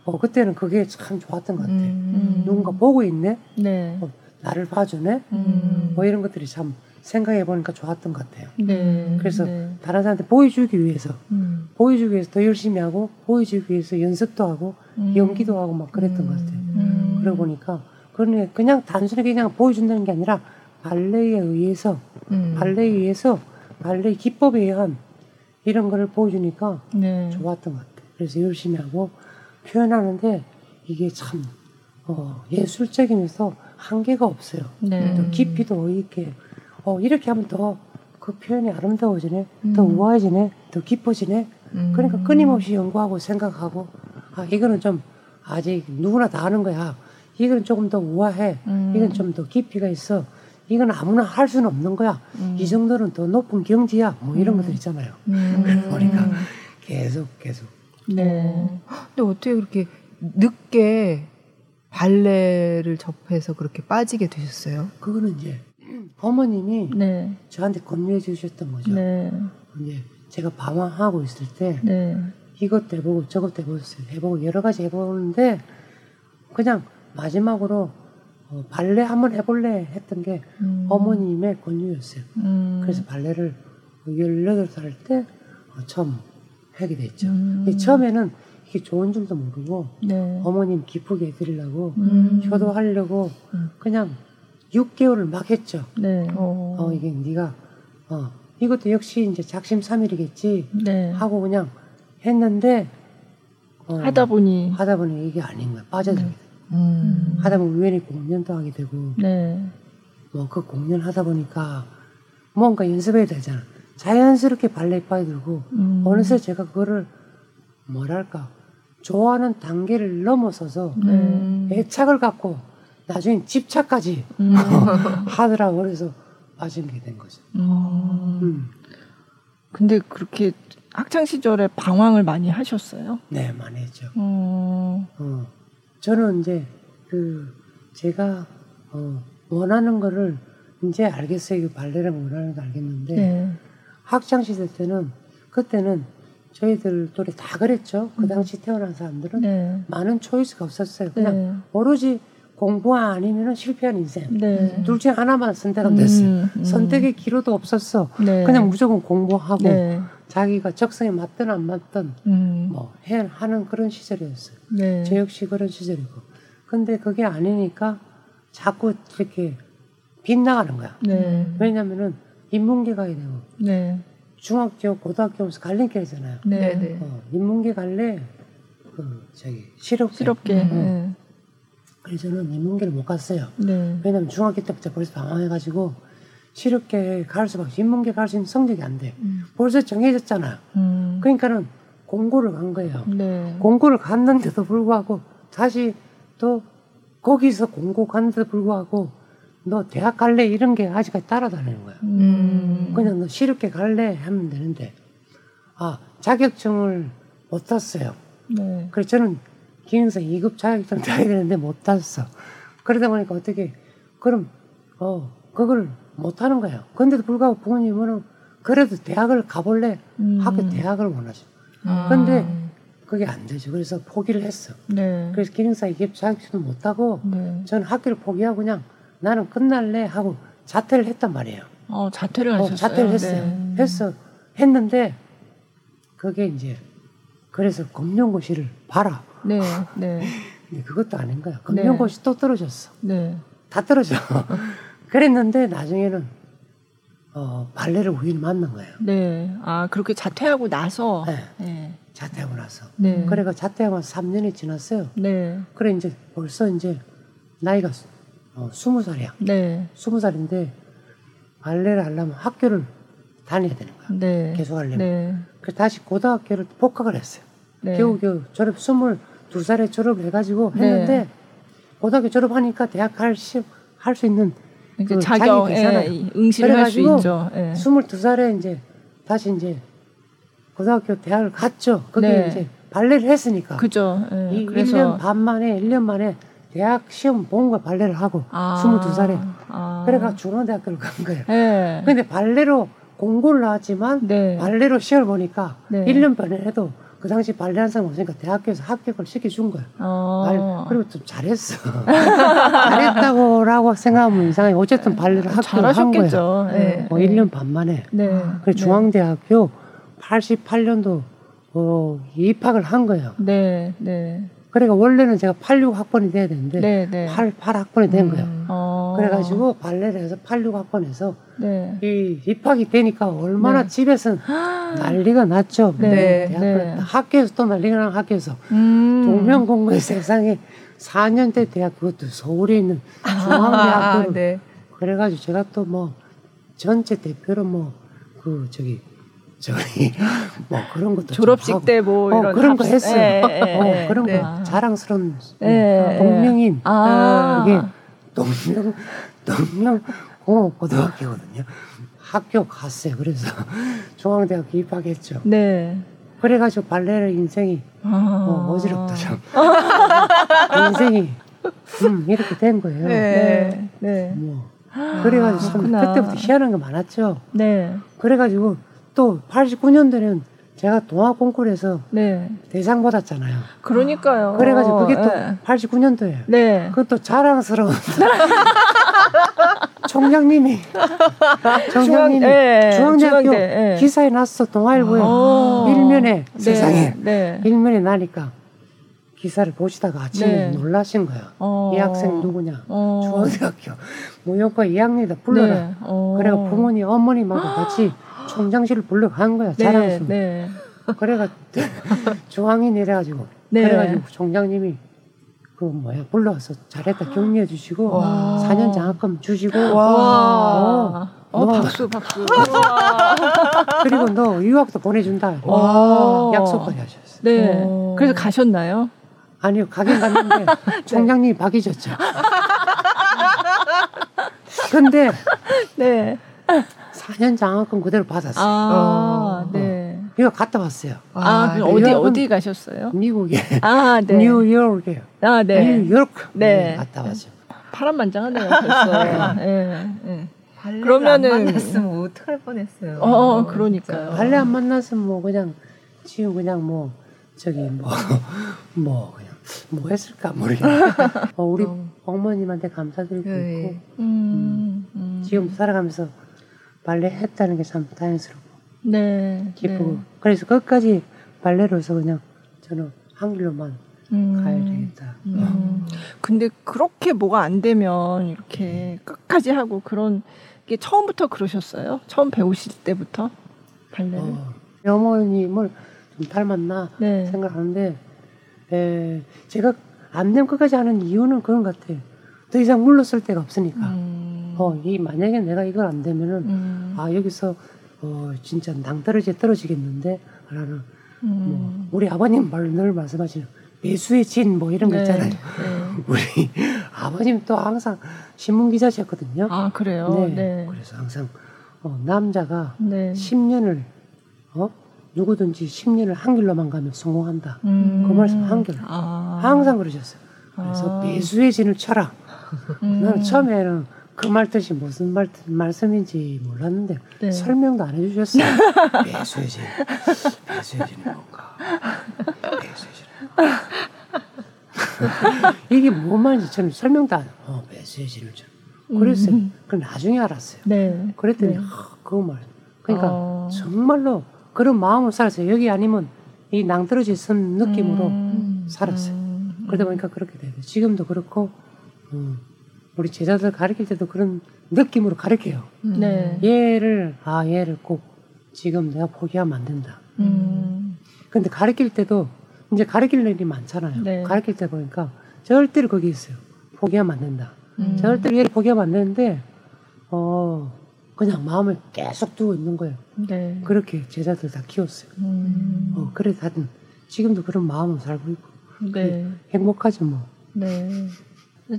어, 그때는 그게 참 좋았던 것 같아요. 음. 누군가 보고 있네? 네. 어, 나를 봐주네? 음. 뭐 이런 것들이 참 생각해 보니까 좋았던 것 같아요. 네, 그래서 네. 다른 사람한테 보여주기 위해서 음. 보여주기 위해서 더 열심히 하고 보여주기 위해서 연습도 하고 음. 연기도 하고 막 그랬던 음. 것 같아요. 음. 그러고 보니까 그러니 그냥 단순히 그냥 보여준다는 게 아니라 발레에 의해서 음. 발레에 의해서 발레 기법에 의한 이런 거를 보여주니까 네. 좋았던 것 같아요. 그래서 열심히 하고 표현하는데 이게 참 어, 예술적이면서 한계가 없어요. 네. 또 깊이도 있게 어, 이렇게 하면 더 그 표현이 아름다워지네, 음. 더 우아해지네, 더 깊어지네. 음. 그러니까 끊임없이 연구하고 생각하고, 아, 이거는 좀 아직 누구나 다 하는 거야. 이건 조금 더 우아해. 음. 이건 좀 더 깊이가 있어. 이건 아무나 할 수는 없는 거야. 음. 이 정도는 더 높은 경지야. 뭐 이런 음. 것들 있잖아요. 음. 그러니까 계속 계속. 네. 근데 어떻게 그렇게 늦게 발레를 접해서 그렇게 빠지게 되셨어요? 그거는 이제 어머님이 네. 저한테 권유해 주셨던 거죠. 네. 이제 제가 방황하고 있을 때 네. 이것도 해보고 저것도 해보고 해보고 여러 가지 해보는데 그냥 마지막으로 어, 발레 한번 해볼래 했던 게 음. 어머님의 권유였어요. 음. 그래서 발레를 18살 때 어, 처음 하게 됐죠. 음. 처음에는 이게 좋은 줄도 모르고 네. 어머님 기쁘게 해드리려고 음. 효도하려고 음. 그냥 6개월을 막 했죠. 네. 어, 어 이게 네가 어 이것도 역시 이제 작심삼일이겠지 네. 하고 그냥 했는데 어, 하다 보니 하다 보니 이게 아닌 거야 빠져들게 네. 음. 하다 보면 우연히 공연도 하게 되고 네. 뭐그 공연 하다 보니까 뭔가 연습해야 되잖아. 자연스럽게 발레에 빠져들고 음. 어느새 제가 그거를 뭐랄까 좋아하는 단계를 넘어서서 음. 애착을 갖고 나중에 집착까지 음. 하더라고 그래서 빠지게 된 거죠. 음. 음. 근데 그렇게 학창 시절에 방황을 많이 하셨어요? 네, 많이 했죠. 어. 어. 저는 이제 그 제가 어, 원하는 거를 이제 알겠어요. 그 발레를 원하는 거 알겠는데 네. 학창 시절 때는 그때는 저희들 노래 다 그랬죠. 그 음. 당시 태어난 사람들은 네. 많은 초이스가 없었어요. 그냥 네. 오로지 공부 아니면 실패한 인생. 네. 둘 중에 하나만 선택하면 됐어요. 음, 음. 선택의 기로도 없었어. 네. 그냥 무조건 공부하고 네. 자기가 적성에 맞든 안 맞든 음. 뭐 해, 하는 그런 시절이었어요. 네. 저 역시 그런 시절이고. 근데 그게 아니니까 자꾸 이렇게 빗나가는 거야. 네. 왜냐면은 인문계 가야 되고 네. 중학교, 고등학교 오면서 갈림길이잖아요. 네. 네. 어, 인문계 갈래 그 저기 실업계. 실업계. 어. 저는 인문계를 못 갔어요. 네. 왜냐면 중학교 때부터 벌써 방황해가지고 실업계 갈 수밖에 인문계 갈 수 있는 성적이 안 돼. 음. 벌써 정해졌잖아. 음. 그러니까는 공고를 간 거예요. 네. 공고를 갔는데도 불구하고 다시 또 거기서 공고 갔는데도 불구하고 너 대학 갈래 이런 게 아직까지 따라다니는 거야. 음. 그냥 너 실업계 갈래 하면 되는데 아 자격증을 못 땄어요. 네. 그래서 저는 기능사 2급 자격증 따야 되는데 못 땄어. 그러다 보니까 어떻게 그럼 어 그걸 못 하는 거예요. 근데도 불구하고 부모님은 그래도 대학을 가볼래 음. 학교 대학을 원하죠. 아. 근데 그게 안 되죠. 그래서 포기를 했어. 네. 그래서 기능사 2급 자격증도 못 따고 네. 저는 학교를 포기하고 그냥 나는 끝날래 하고 자퇴를 했단 말이에요. 어, 자퇴를 하셨어요? 어, 자퇴를 했어요. 네. 했어. 했는데 그게 이제 그래서 검정고시를 봐라. 네, 네. 근데 그것도 아닌 거야. 검정고시 네. 또 떨어졌어. 네. 다 떨어져. 그랬는데 나중에는 어, 발레를 우연히 만난 거예요. 네. 아, 그렇게 자퇴하고 나서? 네. 네. 자퇴하고 나서. 네. 그래가 자퇴하고 3년이 지났어요. 네. 그래, 이제 벌써 이제 나이가 어, 스무 살이야. 네. 스무 살인데 발레를 하려면 학교를 다녀야 되는 거야. 네. 계속 하려면. 네. 그래서 다시 고등학교를 복학을 했어요. 네. 겨우 겨우 졸업 스물 두 살에 졸업을 해가지고 네. 했는데 네. 고등학교 졸업하니까 대학 갈수 할수 있는 그 자격 예, 응시를 할 수 있죠. 예. 스물두 살에 이제 다시 이제 고등학교 대학을 갔죠. 거기 네. 이제 발레를 했으니까. 그죠. 예. 이 그래서 1년 반 만에 1년 만에 대학 시험 본거 발레를 하고 아. 22살에 아. 그래가 중앙대학교를 간 거예요. 네. 근데 발레로 공고를 나왔지만 네. 발레로 시험을 보니까 네. 1년 반에 해도 그 당시 발레 한 사람 없으니까 대학교에서 합격을 시켜준 거예요. 어. 그리고 좀 잘했어. 잘했다고라고 생각하면 이상해. 어쨌든 발레를 합격을 한 거예요. 네. 뭐 1년 반 만에. 네. 그래 네. 중앙대학교 88년도 어, 입학을 한 거예요. 네, 네. 그러니까 원래는 제가 86 학번이 돼야 되는데 네, 네. 8, 8 학번이 된 음. 거예요. 어. 그래가지고 발레를 해서 86학번에서 네. 이 입학이 되니까 얼마나 네. 집에서는 난리가 났죠. 네. 네. 학교에서 또 난리가 난 학교에서 음. 동명공부의 세상에 4년 대 대학 그것도 서울에 있는 중앙대학교 아, 네. 그래가지고 제가 또 뭐 전체 대표로 뭐 그 저기 저희 뭐 그런 것도 졸업식 때뭐 어, 그런 거 했어요. 에, 에, 에, 어, 그런 네. 거 자랑스러운 동명인 아. 이게 동명 동명 어 고등학교거든요. 학교 갔어요. 그래서 중앙대학교 입학했죠. 네. 그래가지고 발레를 인생이 아. 어, 어지럽다 참. 인생이 음, 이렇게 된 거예요. 네. 네. 뭐 그래가지고 참 그때부터 희한한 게 많았죠. 네. 그래가지고 또 89년도에는 제가 동화 콩쿠르에서 네. 대상 받았잖아요. 그러니까요. 그래가지고 그게 또 네. 89년도에. 네. 그것도 자랑스러운. 총장님이 총장님이 중앙, 네. 중앙대학교 네. 기사에 났어 동아일보에 아~ 일면에 네. 세상에 네. 일면에 나니까 기사를 보시다가 아침에 네. 놀라신 거예요. 어~ 이 학생 누구냐? 어~ 중앙대학교 무용과 2학년이다 불러라. 어~ 그래가 부모님 어머님하고 같이 총장실을 불러간 거야. 네, 자랑스러워. 네. 그래가 중앙인 이래가지고 네. 그래가지고 총장님이 그 뭐야 불러와서 잘했다 격려해 주시고 와. 4년 장학금 주시고 와. 어, 어 박수 박수 그리고 너 유학도 보내준다 와. 약속까지 하셨어. 네. 오. 그래서 가셨나요? 아니요, 가긴 갔는데 총장님이 네. 바뀌셨죠. 근데 네. 4년 장학금 그대로 받았어요. 아, 어. 네. 이거 갔다 왔어요. 아, 아 어디 어디 가셨어요? 미국에. 아, 네. 뉴욕에. 아, 네. 뉴욕. 네. 갔다 왔죠. 파란만장하네요, 벌써. 네. 네. 그러면은 만났으면 어떡할 뻔했어요. 어, 어 그러니까요. 발레 안 만났으면 뭐 그냥 지금 그냥 뭐 저기 뭐뭐 뭐 그냥 뭐 했을까 모르겠네. 어, 우리 어. 어머님한테 감사드리고 네. 있고 음, 음. 지금 살아가면서 발레 했다는 게참 다행스럽고 네, 기쁘고 네. 그래서 끝까지 발레로서 그냥 저는 한 길로만 음, 가야 되겠다. 음. 근데 그렇게 뭐가 안 되면 이렇게 끝까지 하고 그런 게 처음부터 그러셨어요? 처음 배우실 때부터 발레를? 어, 어머님을 좀 닮았나 네. 생각하는데 에, 제가 안 되면 끝까지 하는 이유는 그런 것 같아요. 더 이상 물러설 데가 없으니까. 음. 어, 이 만약에 내가 이걸 안 되면은 음. 아 여기서 어 진짜 낭떠러지 떨어지겠는데 라는 뭐 음. 뭐 우리 아버님 말 늘 말씀하시는 매수의 진 뭐 이런 거 네. 있잖아요. 네. 우리 아버님 또 항상 신문 기자셨거든요. 아 그래요. 네. 네. 그래서 항상 어, 남자가 네. 10년을 어 누구든지 10년을 한 길로만 가면 성공한다. 음. 그 말씀 한 길. 아. 항상 그러셨어요. 그래서 아. 배수의 진을 쳐라. 음. 나는 처음에는 그 말 뜻이 무슨 말, 말씀인지 몰랐는데 네. 설명도 안 해주셨어요. 배수의 진. 배수의 진이 뭔가. 배수의 진. 이게 뭔 말인지 저는 설명도 안, 어, 배수의 진을 쳐. 그랬어요. 음. 그 나중에 알았어요. 네. 그랬더니, 네. 아, 그 말. 그러니까 어. 정말로 그런 마음으로 살았어요. 여기 아니면 이 낭떠러지 선 느낌으로 음, 살았어요. 음, 그러다 보니까 그렇게 돼요. 지금도 그렇고, 음, 우리 제자들 가르칠 때도 그런 느낌으로 가르쳐요. 음. 네. 얘를, 아, 얘를 꼭 지금 내가 포기하면 안 된다. 음. 근데 가르칠 때도 이제 가르칠 일이 많잖아요. 네. 가르칠 때 보니까 절대로 거기 있어요. 포기하면 안 된다. 음. 절대로 얘를 포기하면 안 되는데, 어, 그냥 마음을 계속 두고 있는 거예요. 네. 그렇게 제자들 다 키웠어요. 음. 어, 그래 다들 지금도 그런 마음으로 살고 있고 네. 행복하죠 뭐. 네.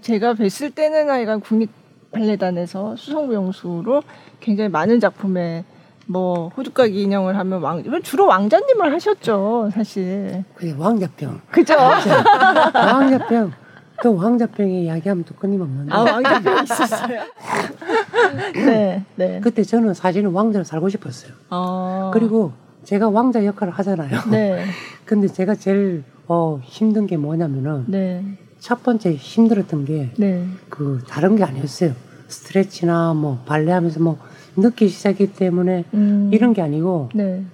제가 뵀을 때는 하여간 국립 발레단에서 수성무용수로 굉장히 많은 작품에 뭐 호두까기 인형을 하면 왕 주로 왕자님을 하셨죠 사실. 그게 왕자병. 그죠. 왕자병. 또 왕자병이 이야기하면 또 끊임없는데. 아 왕자병 있었어요. 네, 네. 그때 저는 사실은 왕자로 살고 싶었어요. 어. 그리고 제가 왕자 역할을 하잖아요. 네. 근데 제가 제일 어, 힘든 게 뭐냐면은 네. 첫 번째 힘들었던 게그 네. 다른 게 아니었어요. 스트레치나 뭐 발레하면서 뭐 늦기 시작했기 때문에 음. 이런 게 아니고 네.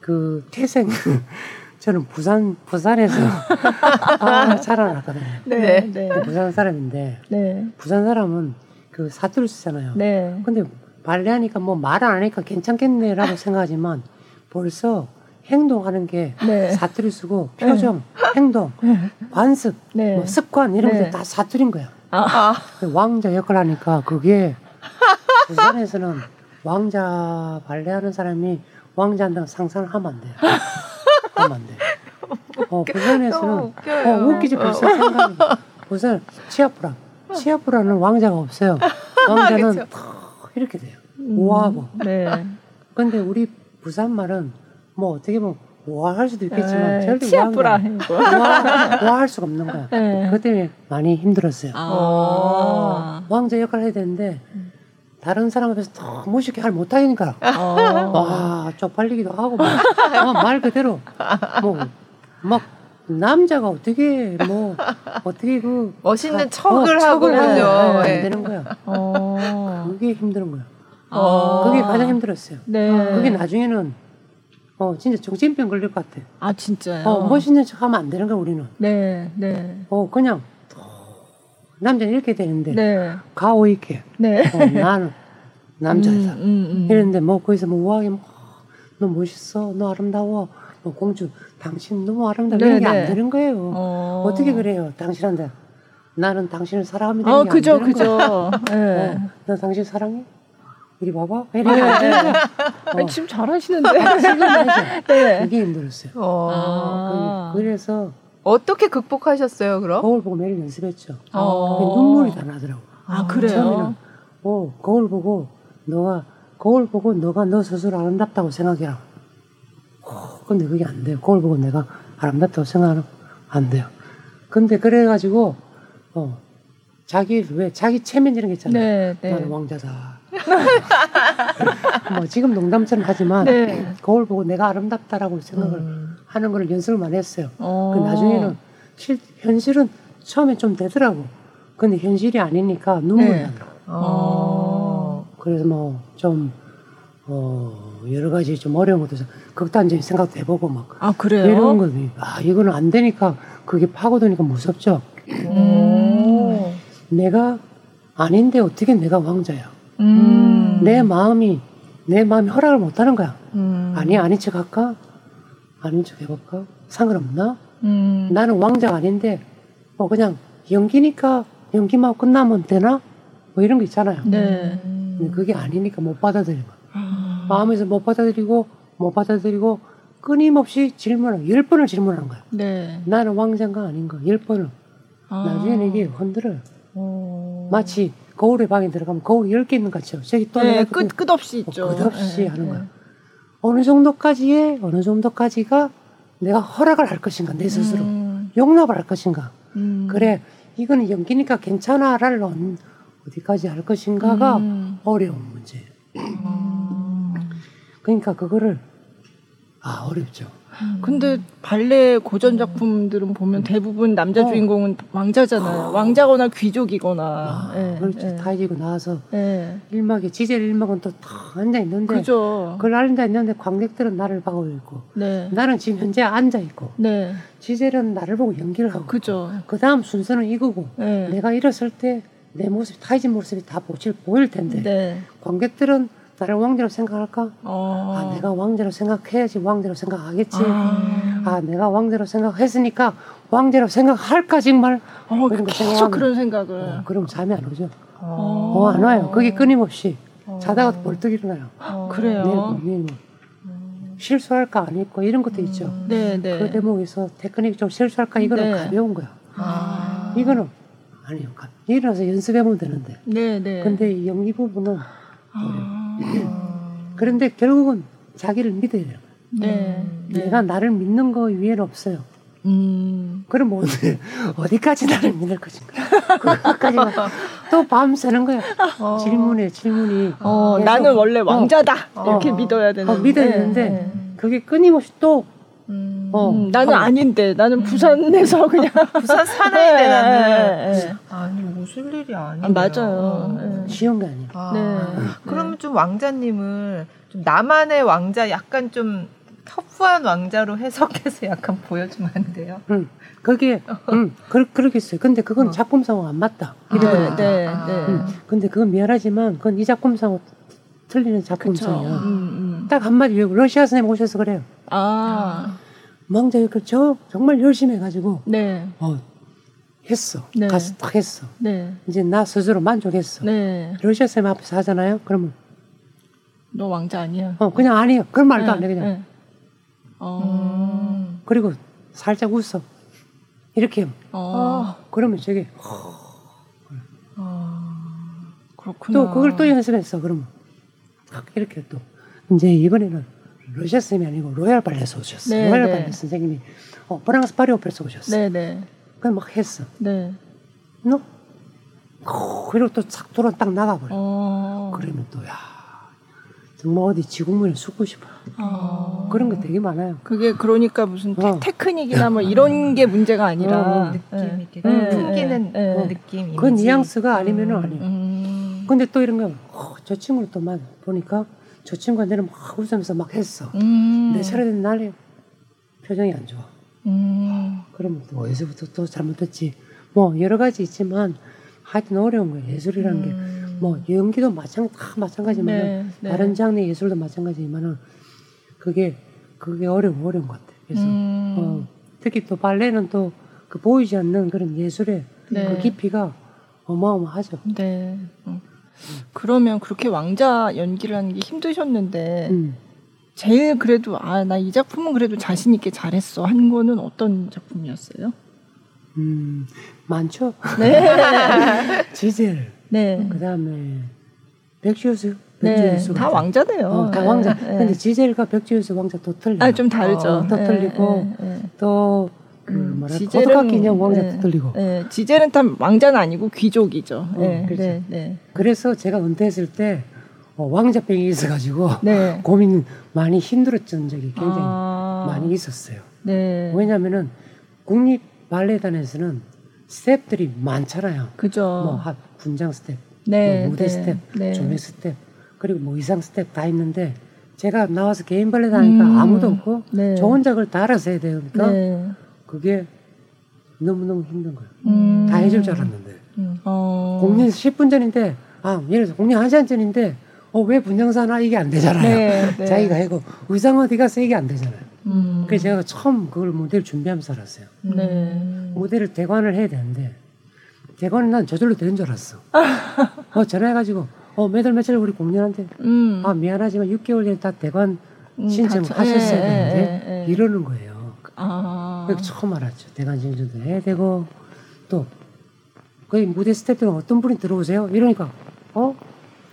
그 태생 저는 부산 부산에서 아, 자라났거든요. 네, 네. 부산 사람인데 네. 부산 사람은 그 사투리 쓰잖아요. 네. 근데 발레하니까 뭐 말 안 하니까 괜찮겠네라고 생각하지만 벌써 행동하는 게 네. 사투리 쓰고 표정, 네. 행동, 관습, 네. 뭐 습관 이런 것들 네. 다 사투리인 거야. 아. 그 왕자 역할 하니까 그게 부산에서는 왕자 발레하는 사람이 왕자 한다고 상상을 하면 안 돼요. 하면 안 돼. 어, 부산에서는 어, 웃기지 벌써 생각이. 부산 치아프라. 치아프라는 왕자가 없어요. 왕자는 이렇게 돼요. 음, 우아하고. 네. 근데 우리 부산 말은 뭐 어떻게 보면 우아할 수도 있겠지만 네, 절대 치아프라 우아, 우아할 수가 없는 거야. 네. 그것 때문에 많이 힘들었어요. 아. 왕자 역할을 해야 되는데 다른 사람 앞에서 너무 쉽게 말 못하니까 어. 와 쪽팔리기도 하고 막, 어, 말 그대로 뭐막 남자가 어떻게 뭐 어떻게 그 멋있는 척을 어, 하고 하죠 안 되는 거야. 어. 그게 힘든 거야. 어. 그게 가장 힘들었어요. 네. 그게 나중에는 어 진짜 정신병 걸릴 것 같아. 아 진짜요? 어 멋있는 척 하면 안 되는 거야 우리는. 네, 네. 어 그냥 남자는 이렇게 되는데 네. 가오 있게 네. 어, 나는 남자다 음, 음, 음. 이랬는데 뭐 거기서 뭐 우아하게 뭐, 너 멋있어 너 아름다워 뭐 공주 당신 너무 아름다워 네, 이런 게안 네. 되는 거예요 어. 떻게 그래요 당신한테 나는 당신을 사랑합니다 어 그죠 그죠 네. 어, 너 당신 사랑해 이리 봐봐. 네. 어. 지금 잘하시는데. 지금 하죠. 네. 그게 힘들었어요. 어. 아. 그 래서 어떻게 극복하셨어요, 그럼? 거울 보고 매일 연습했죠. 어. 눈물이 다 나더라고. 아, 그래요? 처음에는, 어, 거울 보고, 너가, 거울 보고 너가 너 스스로 아름답다고 생각해라. 어, 근데 그게 안 돼요. 거울 보고 내가 아름답다고 생각하면 안 돼요. 근데 그래가지고, 어, 자기, 왜, 자기 체면 이런 게 있잖아요. 네, 네. 나는 왕자다. 뭐 지금 농담처럼 하지만 네. 거울 보고 내가 아름답다라고 생각을 음. 하는 걸 연습을 많이 했어요. 어. 그 나중에는 실, 현실은 처음에 좀 되더라고. 근데 현실이 아니니까 눈물이 네. 나더라고. 어. 그래서 뭐좀 어, 여러 가지 좀 어려운 것도 극단적인 생각도 해보고 막. 아, 그래요? 이런 거, 아, 이거는 안 되니까 그게 파고드니까 무섭죠. 음. 내가 아닌데 어떻게 내가 왕자야. 음. 내 마음이 내 마음이 허락을 못하는 거야. 음. 아니 아닌 척 할까? 아닌 척 해볼까? 상관없나? 음. 나는 왕자가 아닌데 뭐 그냥 연기니까 연기만 끝나면 되나? 뭐 이런 거 있잖아요. 네. 그게 아니니까 못 받아들이고 아. 마음에서 못 받아들이고 못 받아들이고 끊임없이 질문을 열 번을 질문하는 거야. 네. 나는 왕자가 아닌가 열 번을. 아. 나중에는 이게 흔들어요. 오. 마치 거울에 방에 들어가면 거울 10개 있는 것 같죠. 저기 또 네, 끝, 끝없이 어, 있죠. 끝없이 네, 하는 네. 거야. 어느 정도까지에, 어느 정도까지가 내가 허락을 할 것인가, 내 스스로. 음. 용납을 할 것인가. 음. 그래, 이거는 연기니까 괜찮아를 어디까지 할 것인가가 음. 어려운 문제예요. 음. 그러니까 그거를, 아, 어렵죠. 근데 발레 고전 작품들은 보면 대부분 남자 어. 주인공은 왕자잖아요. 왕자거나 귀족이거나. 아, 예, 그렇죠. 예. 다 이기고 나와서 예. 일막에 지젤 일막은 또 다 앉아 있는데. 그죠. 그걸 앉아 있는데 관객들은 나를 보고 있고. 네. 나는 지금 현재 앉아 있고. 네. 지젤은 나를 보고 연기를 하고. 그죠. 그 다음 순서는 이거고. 네. 내가 일었을 때 내 모습, 타이진 모습이 다 보일, 보일 텐데. 네. 관객들은 나를 왕자로 생각할까? 어. 아, 내가 왕자로 생각해야지 왕자로 생각하겠지. 아, 아 내가 왕자로 생각했으니까 왕자로 생각할까 정말. 어, 그런 계속 그런 생각을. 어, 그럼 잠이 안 오죠. 어, 어 안 와요. 그게 끊임없이 어. 자다가 벌떡 일어나요. 어. 그래요. 네, 네, 네. 실수할까 안 했고 이런 것도 있죠. 음. 네, 네. 그 대목에서 테크닉 좀 실수할까 이거는 네. 가벼운 거야. 아. 이거는 아니요. 일어나서 연습해보면 되는데. 네, 네. 근데 이 연기 부분은 아. 그런데 결국은 자기를 믿어야 돼요. 네. 내가 나를 믿는 거 위에는 없어요. 음. 그럼 오늘 어디까지 나를 믿을 것인가? 그것까지 또 밤새는 거야. 어. 질문에 질문이. 어, 나는 원래 왕자다. 어. 이렇게 믿어야 되는. 어, 믿어야 네. 되는데 네. 그게 끊임없이 또 음, 어, 음, 나는 아닌데 나는 부산에서 그냥 부산 사나인데 네, 나는 네, 네. 아니 무슨 일이 아니에요. 아, 맞아요. 네. 쉬운 게 아니에요. 아, 네. 그러면 좀 왕자님을 좀 나만의 왕자 약간 좀 터프한 왕자로 해석해서 약간 보여주면 안 돼요? 응. 그게 응, 그, 그러겠어요. 근데 그건 어. 작품상은 안 맞다. 아, 네, 아. 네. 응. 근데 그건 미안하지만 그건 이 작품상 틀리는 작품상이야. 음, 음. 딱 한마디 외우고 러시아 선생님 오셔서 그래요. 아. 망자에 그저 정말 열심히 해가지고 네. 어, 했어. 네. 가서 딱 했어. 네. 이제 나 스스로 만족했어. 네. 러시아 선생님 앞에서 하잖아요. 그러면 너 왕자 아니야? 어 그냥 아니에요. 그런 말도 네. 안해 그냥. 네. 어. 그리고 살짝 웃어. 이렇게. 어. 그러면 저게. 어. 그렇구나. 또 그걸 또 연습했어. 그러면 이렇게 또 이제 이번에는 러시아 쌤이 아니고 로얄 발레에서 오셨어. 네, 로얄 네. 발레 선생님이 어, 프랑스 파리 오페라에서 오셨어. 네, 네. 그냥 막 했어. 네. 너 그리고 또싹 돌아 딱 나가버려. 어. 그러면 또 야. 정말 어디 지구문에 숨고 싶어. 어. 그런 거 되게 많아요. 그게 그러니까 무슨 어. 테크닉이나 뭐 이런 게 문제가 아니라 어. 느낌 이렇게 네. 풍기는 네. 네. 느낌. 그 뉘앙스가 아니면은 음. 아니에요. 음. 근데 또 이런 거, 어, 저 친구를 또만 보니까 저 친구가 내는 막 웃으면서 막 했어. 음. 내 차례 된 날에 표정이 안 좋아. 음. 그러면 또 어디서부터 또 잘못했지. 뭐 여러 가지 있지만 하여튼 어려운 거예요. 예술이라는 음. 게 뭐 연기도 마찬 다 마찬가지만 네, 네. 다른 장르 예술도 마찬가지지만은 그게 그게 어려운 어려운 것 같아요. 그래서 음. 어, 특히 또 발레는 또 그 보이지 않는 그런 예술의 네. 그 깊이가 어마어마하죠. 네. 음. 그러면 그렇게 왕자 연기를 하는 게 힘드셨는데 음. 제일 그래도 아 나 이 작품은 그래도 자신 있게 잘했어 한 거는 어떤 작품이었어요? 음 많죠. 네. 지젤. 네. 그다음에 백지우스. 네, 다 왕자네요. 어, 다 왕자. 네. 근데 지젤과 백지우스 왕자 또 틀려. 아, 좀 다르죠. 어, 또 틀리고 네, 네, 또 그, 음, 뭐랄까 지젤은 인형 왕자 네, 틀리고. 네, 지젤은 참 왕자는 아니고 귀족이죠. 어, 네, 그렇죠. 네, 네. 그래서 제가 은퇴했을 때 어, 왕자병이 있어가지고 네. 고민 많이 힘들었던 적이 굉장히 아. 많이 있었어요. 네. 왜냐하면은 국립 발레단에서는 스텝들이 많잖아요. 그죠. 뭐 분장 스텝, 네, 뭐 무대 네, 스텝, 네. 조명 스텝, 그리고 뭐 의상 스텝 다 있는데 제가 나와서 개인 발레 다니까 음, 아무도 없고 네. 저 혼자 그걸 다 알아서 해야 되니까 네. 그게 너무너무 힘든 거예요. 음. 다 해줄 줄 알았는데. 음. 어. 공연 10분 전인데, 아, 예를 들어서 공연 1시간 전인데, 어, 왜 분장사나 이게 안 되잖아요. 네, 네. 자기가 하고, 의상 어디 가서 이게 안 되잖아요. 음. 그래서 제가 처음 그걸 모델 준비하면서 알았어요. 네. 모델을 대관을 해야 되는데, 대관은 난 저절로 되는 줄 알았어. 어, 전화해가지고, 어, 몇월 며칠 우리 공연한테, 음. 아, 미안하지만 6개월 전에 다 대관 음, 신청하셨어야 예, 되는데, 예, 예, 이러는 거예요. 아. 처음 알았죠. 대관 신청도 해야 되고, 또, 거기 무대 스태프들은 어떤 분이 들어오세요? 이러니까, 어?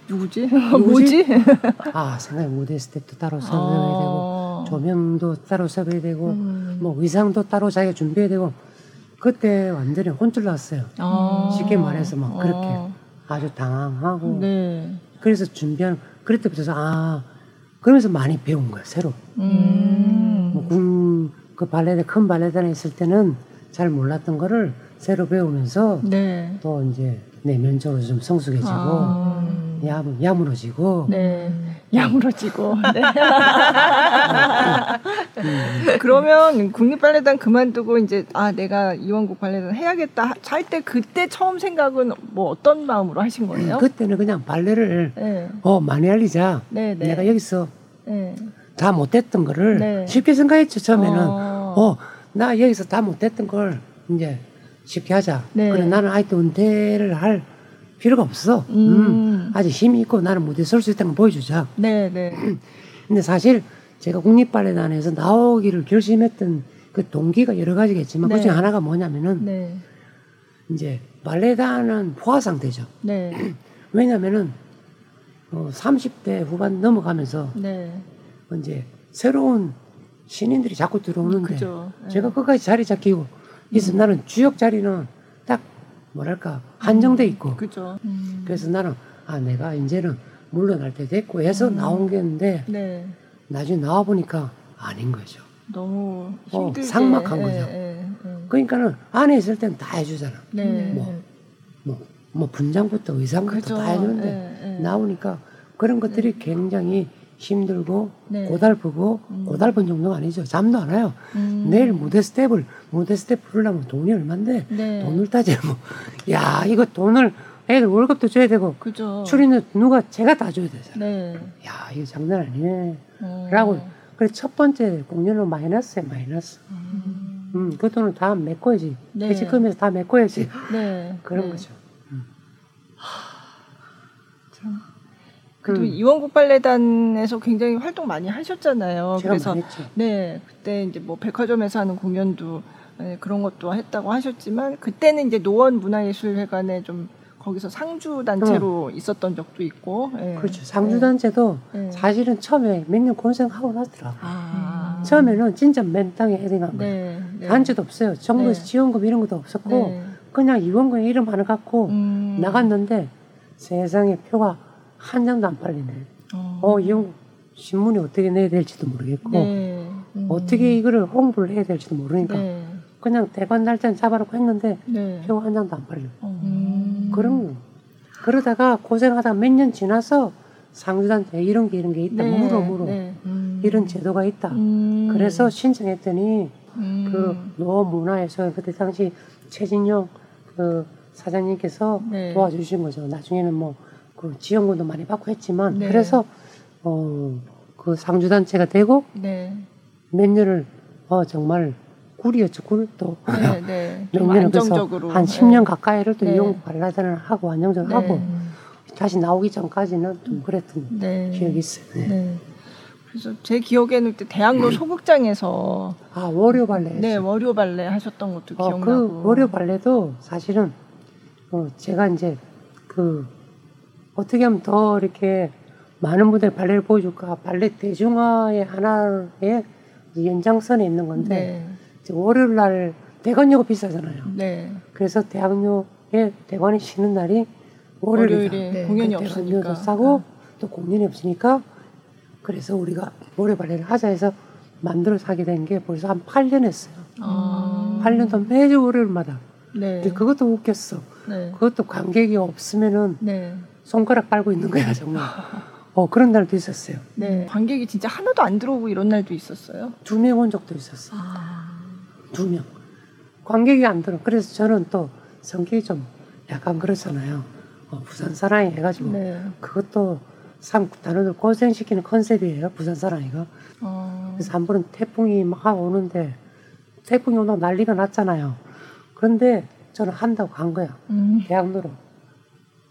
누구지? 누구지? 아, 생각해 무대 스텝도 따로 섭외해야 아. 되고 조명도 따로 섭외해야 되고 음. 뭐 의상도 따로 자기가 준비해야 되고 그때 완전히 혼쭐 났어요. 아. 쉽게 말해서 막 그렇게 아. 아주 당황하고 네. 그래서 준비하는 그때부터 아 그러면서 많이 배운 거야 새로. 음. 뭐 군 그 발레단 큰 발레단에 있을 때는 잘 몰랐던 거를 새로 배우면서 네. 또 이제 내면적으로 좀 성숙해지고 아. 야무, 야무러지고 네. 야무러지고 네. 음. 그러면 국립발레단 그만두고 이제 아 내가 이원국 발레단 해야겠다 할 때 그때 처음 생각은 뭐 어떤 마음으로 하신 거예요? 음, 그때는 그냥 발레를 네. 어 많이 알리자 네, 네. 내가 여기서 네. 다 못했던 거를 네. 쉽게 생각했죠 처음에는 어. 나 여기서 다 못했던 걸 이제 쉽게 하자. 네. 그래 나는 아직도 은퇴를 할 필요가 없어. 음. 음. 아직 힘이 있고 나는 무대에 설 수 있다는 걸 보여주자. 네, 네. 근데 사실 제가 국립발레단에서 나오기를 결심했던 그 동기가 여러 가지겠지만 네. 그중 하나가 뭐냐면은 네. 이제 발레단은 포화 상태죠. 네. 왜냐면은 어, 30대 후반 넘어가면서 네. 이제 새로운 신인들이 자꾸 들어오는데 그죠. 제가 끝까지 자리 잡히고 그래서 음. 나는 주역 자리는 딱 뭐랄까 한정돼 있고. 그죠. 음. 그래서 나는 아 내가 이제는 물러날 때 됐고 해서 음. 나온 게있는데 네. 나중에 나와 보니까 아닌 거죠. 너무 어, 상막한 거죠. 예, 예, 예. 그러니까는 안에 있을 때는 다 해주잖아. 네. 뭐, 뭐, 뭐 분장부터 의상부터 그죠. 다 해주는데 예, 예. 나오니까 그런 것들이 네. 굉장히 힘들고 네. 고달프고 음. 고달픈 정도가 아니죠. 잠도 안 와요. 음. 내일 무대 스텝을 무대 스텝 부르려면 돈이 얼만데 네. 돈을 따지고 야 이거 돈을 애들 월급도 줘야 되고 그죠. 출연료 누가 제가 다 줘야 되잖아. 네. 야 이거 장난 아니네. 어. 라고 그래 첫 번째 공연은 마이너스에 마이너스. 음. 음, 그 돈을 다 메꿔야지. 네. 회식하면서 다 메꿔야지. 네. 그런 네. 거죠. 음. 참. 음. 이원국 발레단에서 굉장히 활동 많이 하셨잖아요. 그래서 네 그때 이제 뭐 백화점에서 하는 공연도 네, 그런 것도 했다고 하셨지만 그때는 이제 노원 문화예술회관에 좀 거기서 상주 단체로 어. 있었던 적도 있고. 네. 그렇죠. 상주 단체도 네. 사실은 처음에 몇 년 고생하고 났더라고. 아. 처음에는 진짜 맨 땅에 헤딩한 거예요. 네. 단체도 없어요. 정부에서 지원금 이런 것도 없었고 그냥 이원군 이름 하나 갖고 음. 나갔는데 세상에 표가 한 장도 안 팔리네. 어, 어 이형 신문이 어떻게 내야 될지도 모르겠고 네. 음. 어떻게 이거를 홍보를 해야 될지도 모르니까 네. 그냥 대관 날짜는 잡아놓고 했는데 네. 표한 장도 안 팔려. 어. 음. 그런 거. 그러다가 고생하다 몇 년 지나서 상주단체 이런 게 이런 게 있다. 네. 물어 물어. 네. 음. 이런 제도가 있다. 음. 그래서 신청했더니 음. 그 노문화에서 그때 당시 최진영 그 사장님께서 네. 도와주신 거죠. 나중에는 뭐 그 지원금도 많이 받고 했지만 네. 그래서 어 그 상주 단체가 되고 네. 몇 년을 어 정말 꿀이었죠 꿀도 네, 네. 몇 년을 그래서 한 10년 가까이를 또 네. 이용 발라단을 하고 안정적으로 하고 다시 나오기 전까지는 좀 그랬던 네. 기억이 있어요. 네. 네. 그래서 제 기억에는 그때 대학로 소극장에서 아 월요 발레 네 월요 발레 하셨던 것도 어, 기억나고 그 월요 발레도 사실은 어, 제가 이제 그 어떻게 하면 더 이렇게 많은 분들 발레를 보여줄까 발레 대중화의 하나의 연장선에 있는 건데 네. 월요일 날 대관료가 비싸잖아요. 네. 그래서 대학로에 대관이 쉬는 날이 월요일이다. 네. 공연이 없으니까 대관료도 싸고 또 공연이 없으니까 그래서 우리가 월요 발레를 하자 해서 만들어 사게 된 게 벌써 한 8년 했어요. 아. 8년 동안 매주 월요일마다. 네. 근데 그것도 웃겼어. 네. 그것도 관객이 없으면은 네. 손가락 빨고 있는 거야 정말. 어 그런 날도 있었어요. 네. 관객이 진짜 하나도 안 들어오고 이런 날도 있었어요. 두 명 온 적도 있었어요. 아. 두 명. 관객이 안 들어. 그래서 저는 또 성격이 좀 약간 그렇잖아요. 어, 부산 사랑이 해가지고 네. 그것도 참 단어들 고생시키는 컨셉이에요. 부산 사랑이가. 어. 그래서 한 번은 태풍이 막 오는데 태풍이 오다 난리가 났잖아요. 그런데 저는 한다고 간 거야. 음. 대학로로.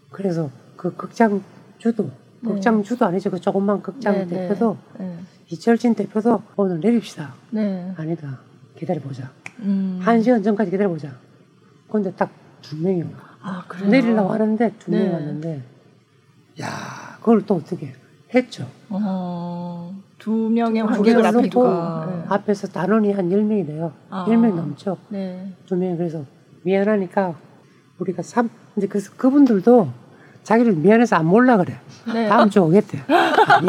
그래서 그 극장 주도, 네. 극장 주도 아니죠. 그 조그만 극장 네, 네. 대표도 네. 이철진 대표도 오늘 내립시다. 네. 아니다. 기다려보자. 음. 한 시간 전까지 기다려보자. 근데 딱 두 명이 온 거야. 아, 내리려고 하는데 두 명이 네. 왔는데, 야 그걸 또 어떻게 했죠. 어, 두 명의 관객을 앞에 두고 네. 앞에서 단원이 한 열명이 돼요. 아. 10명 넘죠. 네. 두 명이 그래서 미안하니까 우리가 삼, 이제 그래서 그분들도 자기를 미안해서 안 몰라 그래. 네. 다음 주 오겠대. 아니,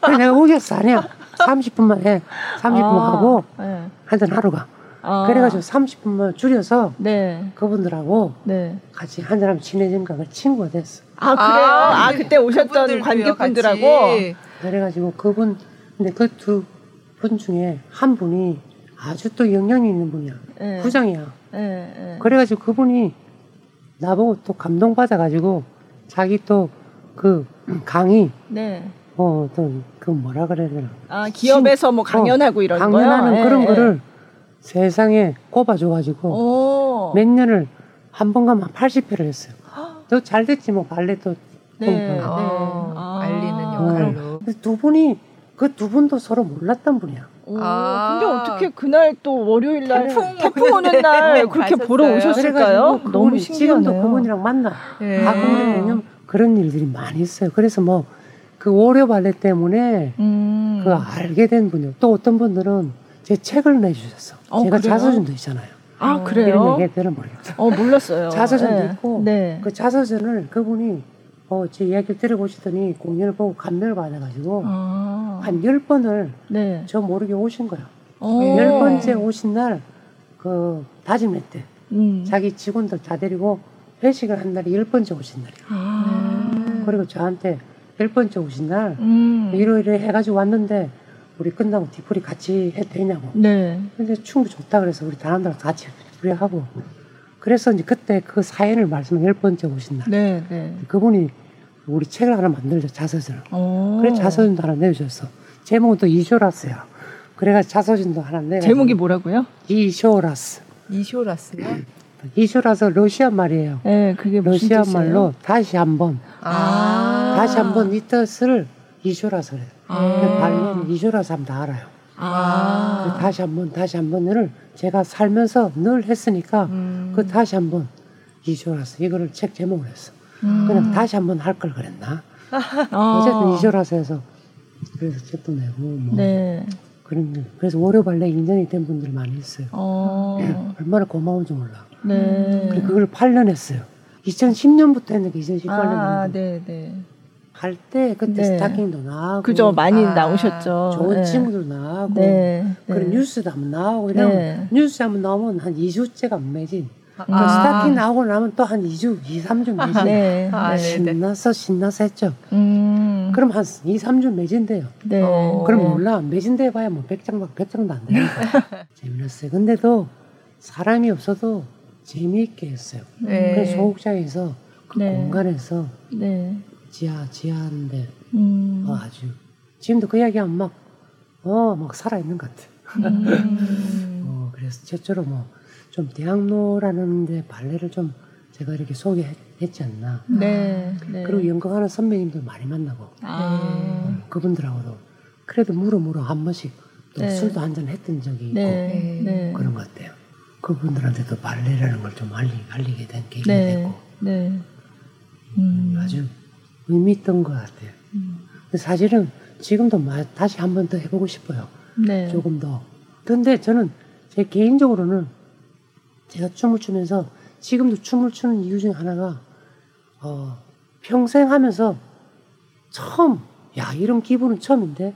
그래 내가 오겠어. 아니야. 30분만 해. 30분 아. 하고 네. 하여튼 하루가. 아. 그래가지고 30분만 줄여서 네. 그분들하고 네. 같이 한사람 친해진 거그 친구가 됐어. 아 그래요? 아, 아 그때 오셨던 관객분들하고 그래가지고 그분 근데 그 두 분 중에 한 분이 아주 또 영향이 있는 분이야. 네. 부장이야. 네, 네. 그래가지고 그분이 나보고 또 감동받아가지고 자기 또 그 강의 네. 어또 그 뭐라 그래야 되나 아 기업에서 뭐 강연하고 어, 이런 강연하는 거요? 그런 네. 거를 세상에 꼽아줘가지고 몇 년을 한 번 가면 80회를 했어요. 더잘 됐지 뭐 발레도 네, 네. 아, 알리는 역할로. 어. 두 분이 그 두 분도 서로 몰랐던 분이야. 아, 근데 어떻게 그날 또 월요일 날 태풍, 태풍 오는 날 그렇게 보러 오셨을까요? 너무 신기하네요. 지금도 그분이랑 만나. 네. 가끔 왜냐면 그런 일들이 많이 있어요. 그래서 뭐 그 월요 발레 때문에 음. 그 알게 된 분이요. 또 어떤 분들은 제 책을 내주셨어. 어, 제가 그래요? 자서전도 있잖아요. 아 어, 그래요? 이런 얘기들은 모르겠어요. 어 몰랐어요. 자서전도 네. 있고 네. 그 자서전을 그분이 어, 제 이야기를 들어보시더니 공연을 보고 감명을 받아가지고 아. 한열 번을 네. 저 모르게 오신 거예요. 열 번째 오신 날 그 다짐했대. 음. 자기 직원들 다 데리고 회식을 한 날이 열 번째 오신 날이에요. 아. 그리고 저한테 열 번째 오신 날 음. 이러이러 해가지고 왔는데 우리 끝나고 뒤풀이 같이 해도 되냐고. 네. 근데 충분히 좋다 그래서 우리 다른들 같이 뒤풀이 하고. 그래서 이제 그때 그 사연을 말씀을 열 번째 오신 날. 네, 네. 그분이 우리 책을 하나 만들자 자서전을. 그래 자서전도 하나 내주셨어. 제목은 또 이쇼라스야. 그래가지고 자서전도 하나 내. 제목이 뭐라고요? 이쇼라스. 이쇼라스요? 이쇼라서 러시아 말이에요. 네, 그게 러시아 말로 다시 한 번. 아. 다시 한 번 이 뜻을 이쇼라서 그래. 아. 발레는 이쇼라서 하면 다 알아요. 아. 그 다시 한번 다시 한번을 제가 살면서 늘 했으니까 음. 그 다시 한번 이쇼라서 이거를 책 제목을 했어. 음. 그냥 다시 한번 할 걸 그랬나? 어. 어쨌든 이쇼라서 해서 그래서 책도 내고 뭐 네. 그런 그래서 월요 발레 인정이 된 분들 많이 있어요. 어. 네. 얼마나 고마운지 몰라. 네. 그걸 8년 했어요. 2010년부터 했는데 2018년. 아, 네, 네. 갈때 그때 네. 스타킹도 나오고 그죠 많이 아, 나오셨죠. 좋은 네. 친구도 나오고 네. 그런 네. 뉴스도 한번 나오고 이러면 네. 뉴스 한번 나오면 한 2주째가 매진. 아. 그 스타킹 나오고 나면 또 한 2주, 2, 3주 매진. 네. 아, 신나서 신나서 했죠. 음. 그럼 한 2, 3주 매진돼요. 네. 어. 그럼 몰라 매진돼 봐야 뭐 100장, 100장도 안 되니까. 재밌었어요. 근데도 사람이 없어도 재미있게 했어요. 네. 그래서 소극장에서 그 공간에서 지하 지하인데 음. 어, 아주 지금도 그 이야기하면 막 어 막 살아 있는 것 같아. 음. 어 그래서 저처럼 뭐좀 대학로라는데 발레를 좀 제가 이렇게 소개했지 않나. 네. 네. 그리고 연극하는 선배님들 많이 만나고 아. 네. 그분들하고도 그래도 물어 물어 한 번씩 또 네. 술도 한 잔 했던 적이 있고 네. 네. 그런 것 같아요. 그분들한테도 발레라는 걸 좀 알리, 알리게 된 계기가 됐고 음. 아주 의미 있던 것 같아요. 음. 사실은 지금도 다시 한 번 더 해보고 싶어요. 조금 더. 근데 저는 제 개인적으로는 제가 춤을 추면서 지금도 춤을 추는 이유 중에 하나가 어, 평생 하면서 처음 야 이런 기분은 처음인데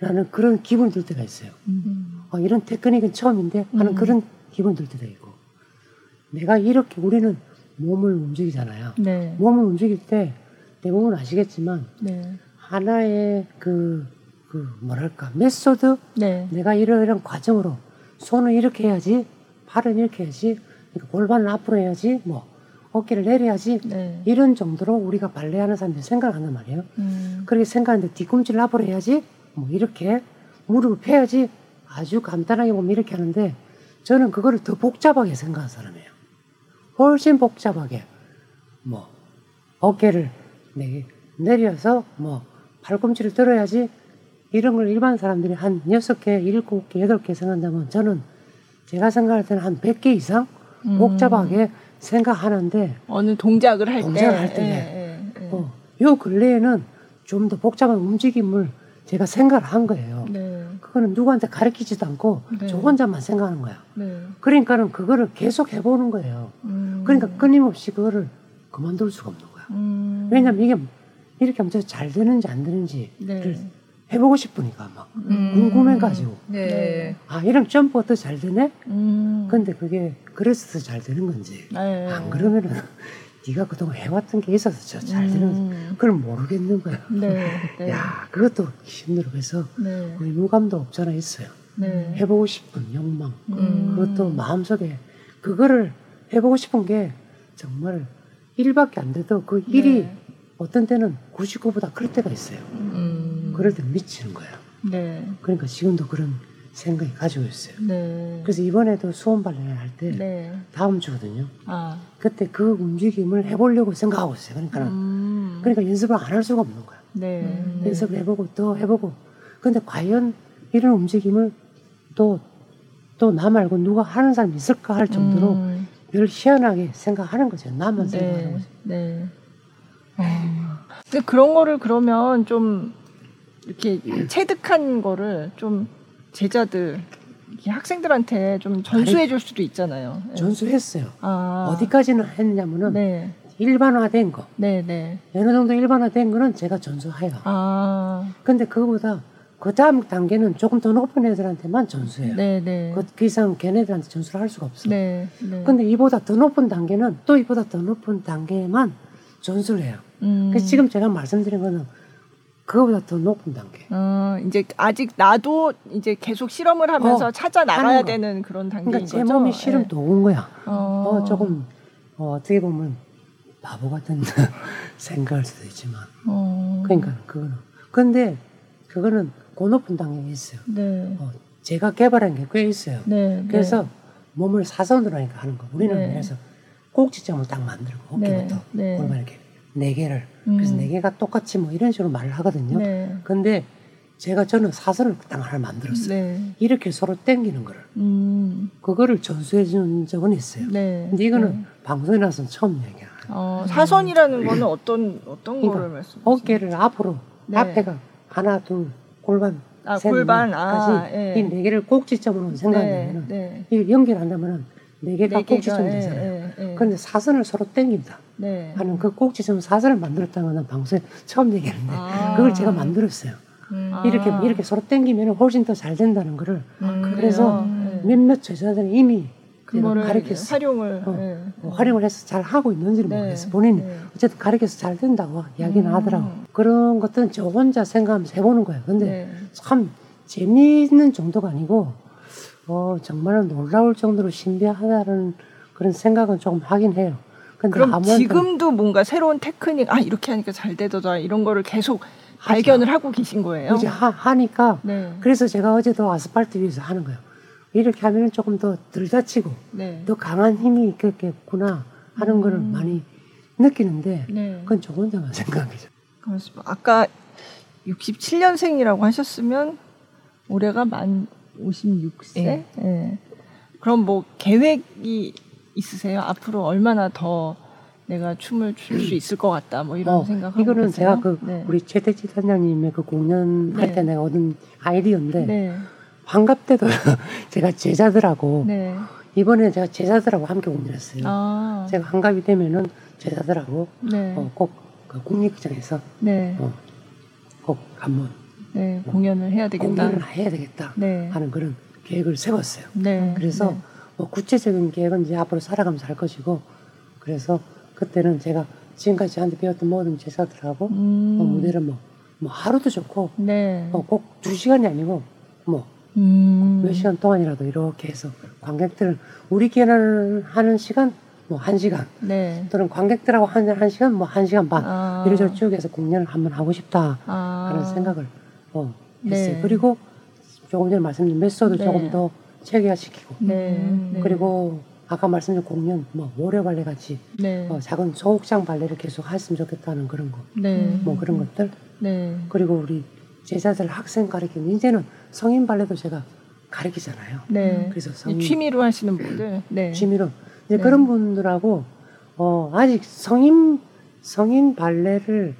라는 그런 기분이 들 때가 있어요. 음. 어, 이런 테크닉은 처음인데 하는 음. 그런 기분이 들 때가 있고 내가 이렇게 우리는 몸을 움직이잖아요. 네. 몸을 움직일 때 대부분 아시겠지만 네. 하나의 그, 그 뭐랄까 메소드 네. 내가 이런 이런 과정으로 손은 이렇게 해야지 팔은 이렇게 해야지 그러니까 골반을 앞으로 해야지 뭐 어깨를 내려야지 네. 이런 정도로 우리가 발레하는 사람들이 생각한단 말이에요. 음. 그렇게 생각하는데 뒤꿈치를 앞으로 해야지 뭐 이렇게 무릎을 펴야지 아주 간단하게 보면 이렇게 하는데 저는 그거를 더 복잡하게 생각하는 사람이에요. 훨씬 복잡하게 뭐 어깨를 내려서 뭐 팔꿈치를 들어야지 이런 걸 일반 사람들이 한 여섯 개, 일곱 개, 여덟 개 생각한다면 저는 제가 생각할 때는 한백개 이상 음. 복잡하게 생각하는데 어느 동작을 할 동작을 때, 할 때, 예, 예, 예. 어, 요 근래에는 좀 더 복잡한 움직임을 제가 생각을 한 거예요. 네. 그거는 누구한테 가르치지도 않고 네. 저 혼자만 생각하는 거야. 네. 그러니까는 그거를 계속 해보는 거예요. 음. 그러니까 끊임없이 그거를 그만둘 수가 없는 거야. 음. 왜냐면 이게 이렇게 하면 잘 되는지 안 되는지를 네. 해보고 싶으니까 막 음. 궁금해가지고 네. 아 이런 점프가 더 잘 되네. 음. 근데 그게 그래서 더 잘 되는 건지 네. 안 그러면은 네가 그동안 해왔던 게 있어서 잘 되는 음. 그걸 모르겠는 거야. 네. 네. 야 그것도 힘들고 해서 네. 의무감도 없잖아 있어요. 네. 해보고 싶은 욕망 음. 그것도 마음속에 그거를 해보고 싶은 게 정말 일밖에 안 돼도 그 일이 네. 어떤 때는 99보다 클 때가 있어요. 음. 그럴 때 미치는 거예요. 네. 그러니까 지금도 그런 생각이 가지고 있어요. 네. 그래서 이번에도 수원 발레를 할때 네. 다음 주거든요. 아. 그때 그 움직임을 해보려고 생각하고 있어요. 그러니까 음. 그러니까 연습을 안 할 수가 없는 거야. 네. 음. 연습을 해보고 또 해보고. 근데 과연 이런 움직임을 또 또 나 말고 누가 하는 사람이 있을까 할 정도로 음. 별 희한하게 생각하는 거죠. 나만 네. 생각하는 거죠. 네. 근데 그런 거를 그러면 좀 이렇게 체득한 거를 좀 제자들 학생들한테 좀 전수해 줄 수도 있잖아요. 예. 전수했어요. 아. 어디까지는 했냐면은 네. 일반화된 거. 네, 네. 어느 정도 일반화된 거는 제가 전수해요. 아. 근데 그거보다 그 다음 단계는 조금 더 높은 애들한테만 전수해요. 네, 네. 그, 그 이상 걔네들한테 전수를 할 수가 없어. 네, 네. 근데 이보다 더 높은 단계는 또 이보다 더 높은 단계만 전수를 해요. 음. 그래서 지금 제가 말씀드린 거는 그거보다 더 높은 단계. 어, 이제 아직 나도 이제 계속 실험을 하면서 어, 찾아 나가야 되는 그런 단계인 그러니까 제 몸이 실험 네. 도온 거야. 어. 어 조금 어, 어떻게 보면 바보 같은 생각할 수도 있지만. 어. 그러니까 그거는. 근데 그거는 고 높은 단계에 있어요. 네. 어, 제가 개발한 게 꽤 있어요. 네, 네. 그래서 네. 몸을 사선으로 하니까 하는 거. 우리는 네. 그래서 꼭지점을 딱 만들고 어깨부터 네, 골반 이렇게 네 개를 음. 그래서 네 개가 똑같이 뭐 이런 식으로 말을 하거든요. 네. 근데 제가 저는 사선을 딱 하나 만들었어요. 네. 이렇게 서로 땡기는 거를. 음. 그거를 전수해 준 적은 있어요. 네. 근데 이거는 네. 방송에 나서 처음 얘기야. 어, 사선이라는 거는 어떤 어떤 그러니까 거를 말씀하세요? 어깨를 앞으로 네. 앞에가 하나 둘 골반 아, 골반 아, 예. 이네 개를 꼭지점으로 생각하면 네, 네. 이 연결한다면은 네 개가 네 꼭지점 되잖아요. 예, 예, 예. 그런데 사선을 서로 땡긴다. 네. 하는 그 꼭지점 사선을 만들었다는 방송에 처음 얘기했는데 아. 그걸 제가 만들었어요. 음. 이렇게 아. 이렇게 서로 땡기면 훨씬 더 잘 된다는 거를 음, 그래서 네. 몇몇 제자들이 이미 가르쳤어. 활용을 어, 네. 어, 활용을 해서 잘 하고 있는지는 네. 모르겠어. 본인이 네. 어쨌든 가르쳐서 잘 된다고 이야기는 음. 하더라고. 그런 것들은 저 혼자 생각하면서 해보는 거예요. 근데 네. 참 재미있는 정도가 아니고 어, 정말 놀라울 정도로 신비하다는 그런 생각은 조금 하긴 해요. 그럼 지금도 뭔가 새로운 테크닉 아 이렇게 하니까 잘 되더라 이런 거를 계속 하죠. 발견을 하고 계신 거예요. 이제 하, 니까 네. 그래서 제가 어제도 아스팔트 위에서 하는 거예요. 이렇게 하면 조금 더 덜 다치고 네. 더 강한 힘이 있겠구나 하는 거를 음. 많이 느끼는데 네. 그건 저 혼자만 생각이죠. 그렇습니다. 아까 67년생이라고 하셨으면 올해가 만 56세. 네. 네. 그럼 뭐 계획이 있으세요? 앞으로 얼마나 더 내가 춤을 출 수 있을 것 같다. 뭐 이런 어, 생각 이거는 계세요? 제가 그 네. 우리 최대지 단장님의 그 공연 네. 할때 내가 얻은 아이디어인데 네. 환갑 때도 제가 제자들하고 네. 이번에 제가 제자들하고 함께 공연했어요. 아. 제가 환갑이 되면은 제자들하고 네. 어, 꼭 그 국립극장에서 네. 어, 꼭 한번 네, 공연을 해야 되겠다. 공연을 해야 되겠다 네. 하는 그런 계획을 세웠어요. 네. 그래서 네. 뭐 구체적인 계획은 이제 앞으로 살아가면서 할 것이고 그래서 그때는 제가 지금까지 저한테 배웠던 모든 제자들하고 음. 뭐 무대를 뭐, 뭐 하루도 좋고 네. 어, 꼭 두 시간이 아니고 뭐 음. 몇 시간 동안이라도 이렇게 해서 관객들 우리 공연을 하는 시간 뭐 한 시간 네. 또는 관객들하고 한, 한 시간 뭐 한 시간 반 아. 이래저래 쭉 해서 공연을 한번 하고 싶다 아. 하는 생각을 어, 했어요. 네. 그리고 조금 전에 말씀드린 메소드 네. 조금 더 체계화시키고 네. 네. 그리고 아까 말씀드린 공연 뭐 모래 발레 같이 네. 어, 작은 소극장 발레를 계속 했으면 좋겠다는 그런 거, 네. 뭐 그런 것들. 네. 그리고 우리 제자들 학생 가르치는 이제는 성인 발레도 제가 가르치잖아요. 네. 그래서 성인, 취미로 하시는 분들, 네. 취미로 이제 네. 그런 분들하고 어, 아직 성인 성인 발레를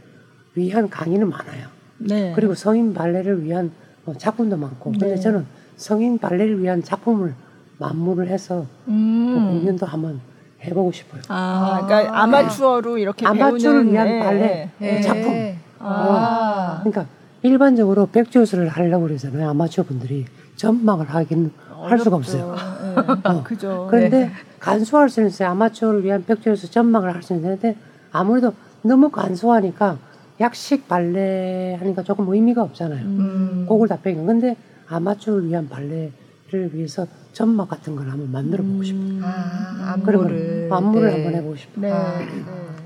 위한 강의는 많아요. 네. 그리고 성인 발레를 위한 어, 작품도 많고. 근데 네. 저는 성인 발레를 위한 작품을 만무를 해서 음. 그 공연도 한번 해보고 싶어요. 아, 그러니까 아마추어로 이렇게 아마추어를 배우는, 위한 네. 발레 네. 작품. 아. 어, 그러니까 일반적으로 백조수를 하려고 그러잖아요. 아마추어 분들이 전망을 하긴 할 수가 없어요. 네. 어. 그죠. 그런데 네. 간소할 수 있어요. 아마추어를 위한 백조수 전망을 할수 있는데 아무래도 너무 간소하니까 약식 발레 하니까 조금 의미가 없잖아요. 음. 곡을 다 빼긴. 근데 아마추어를 위한 발레를 위해서 점막 같은 걸 한번 만들어 보고 싶어요. 음. 아, 안무를. 안무를 네. 한번 해보고 싶어요. 네. 아.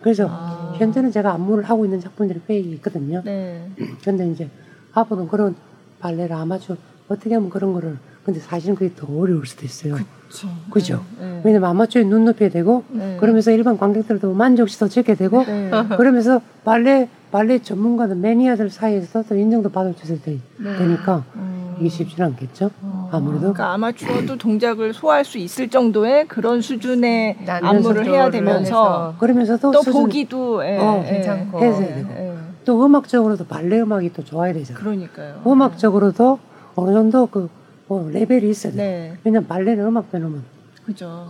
네. 그래서 아. 현재는 제가 안무를 하고 있는 작품들이 꽤 있거든요. 네. 근데 이제 앞으로는 그런 발레를 아마추어 어떻게 하면 그런 거를 근데 사실은 그게 더 어려울 수도 있어요. 그쵸. 그죠? 네, 네. 왜냐면 아마추어에 눈 높여야 되고 네. 그러면서 일반 관객들도 만족시도 적게 되고 네. 그러면서 발레 발레 전문가들 매니아들 사이에서 또 인정도 받을 수 있을 때 네. 되니까 음. 이게 쉽지 않겠죠? 어. 아무래도 그러니까 아마추어도 동작을 소화할 수 있을 정도의 그런 수준의 안무를 해야 되면서 그러면서도 또 수준, 보기도 예, 어, 예, 괜찮고 해서 예, 되고 예. 또 음악적으로도 발레 음악이 또 좋아야 되잖아요. 그러니까요. 음악적으로도 어느 정도 그 뭐 레벨이 있어야 돼. 네. 왜냐면 발레는 음악 배우면 그죠.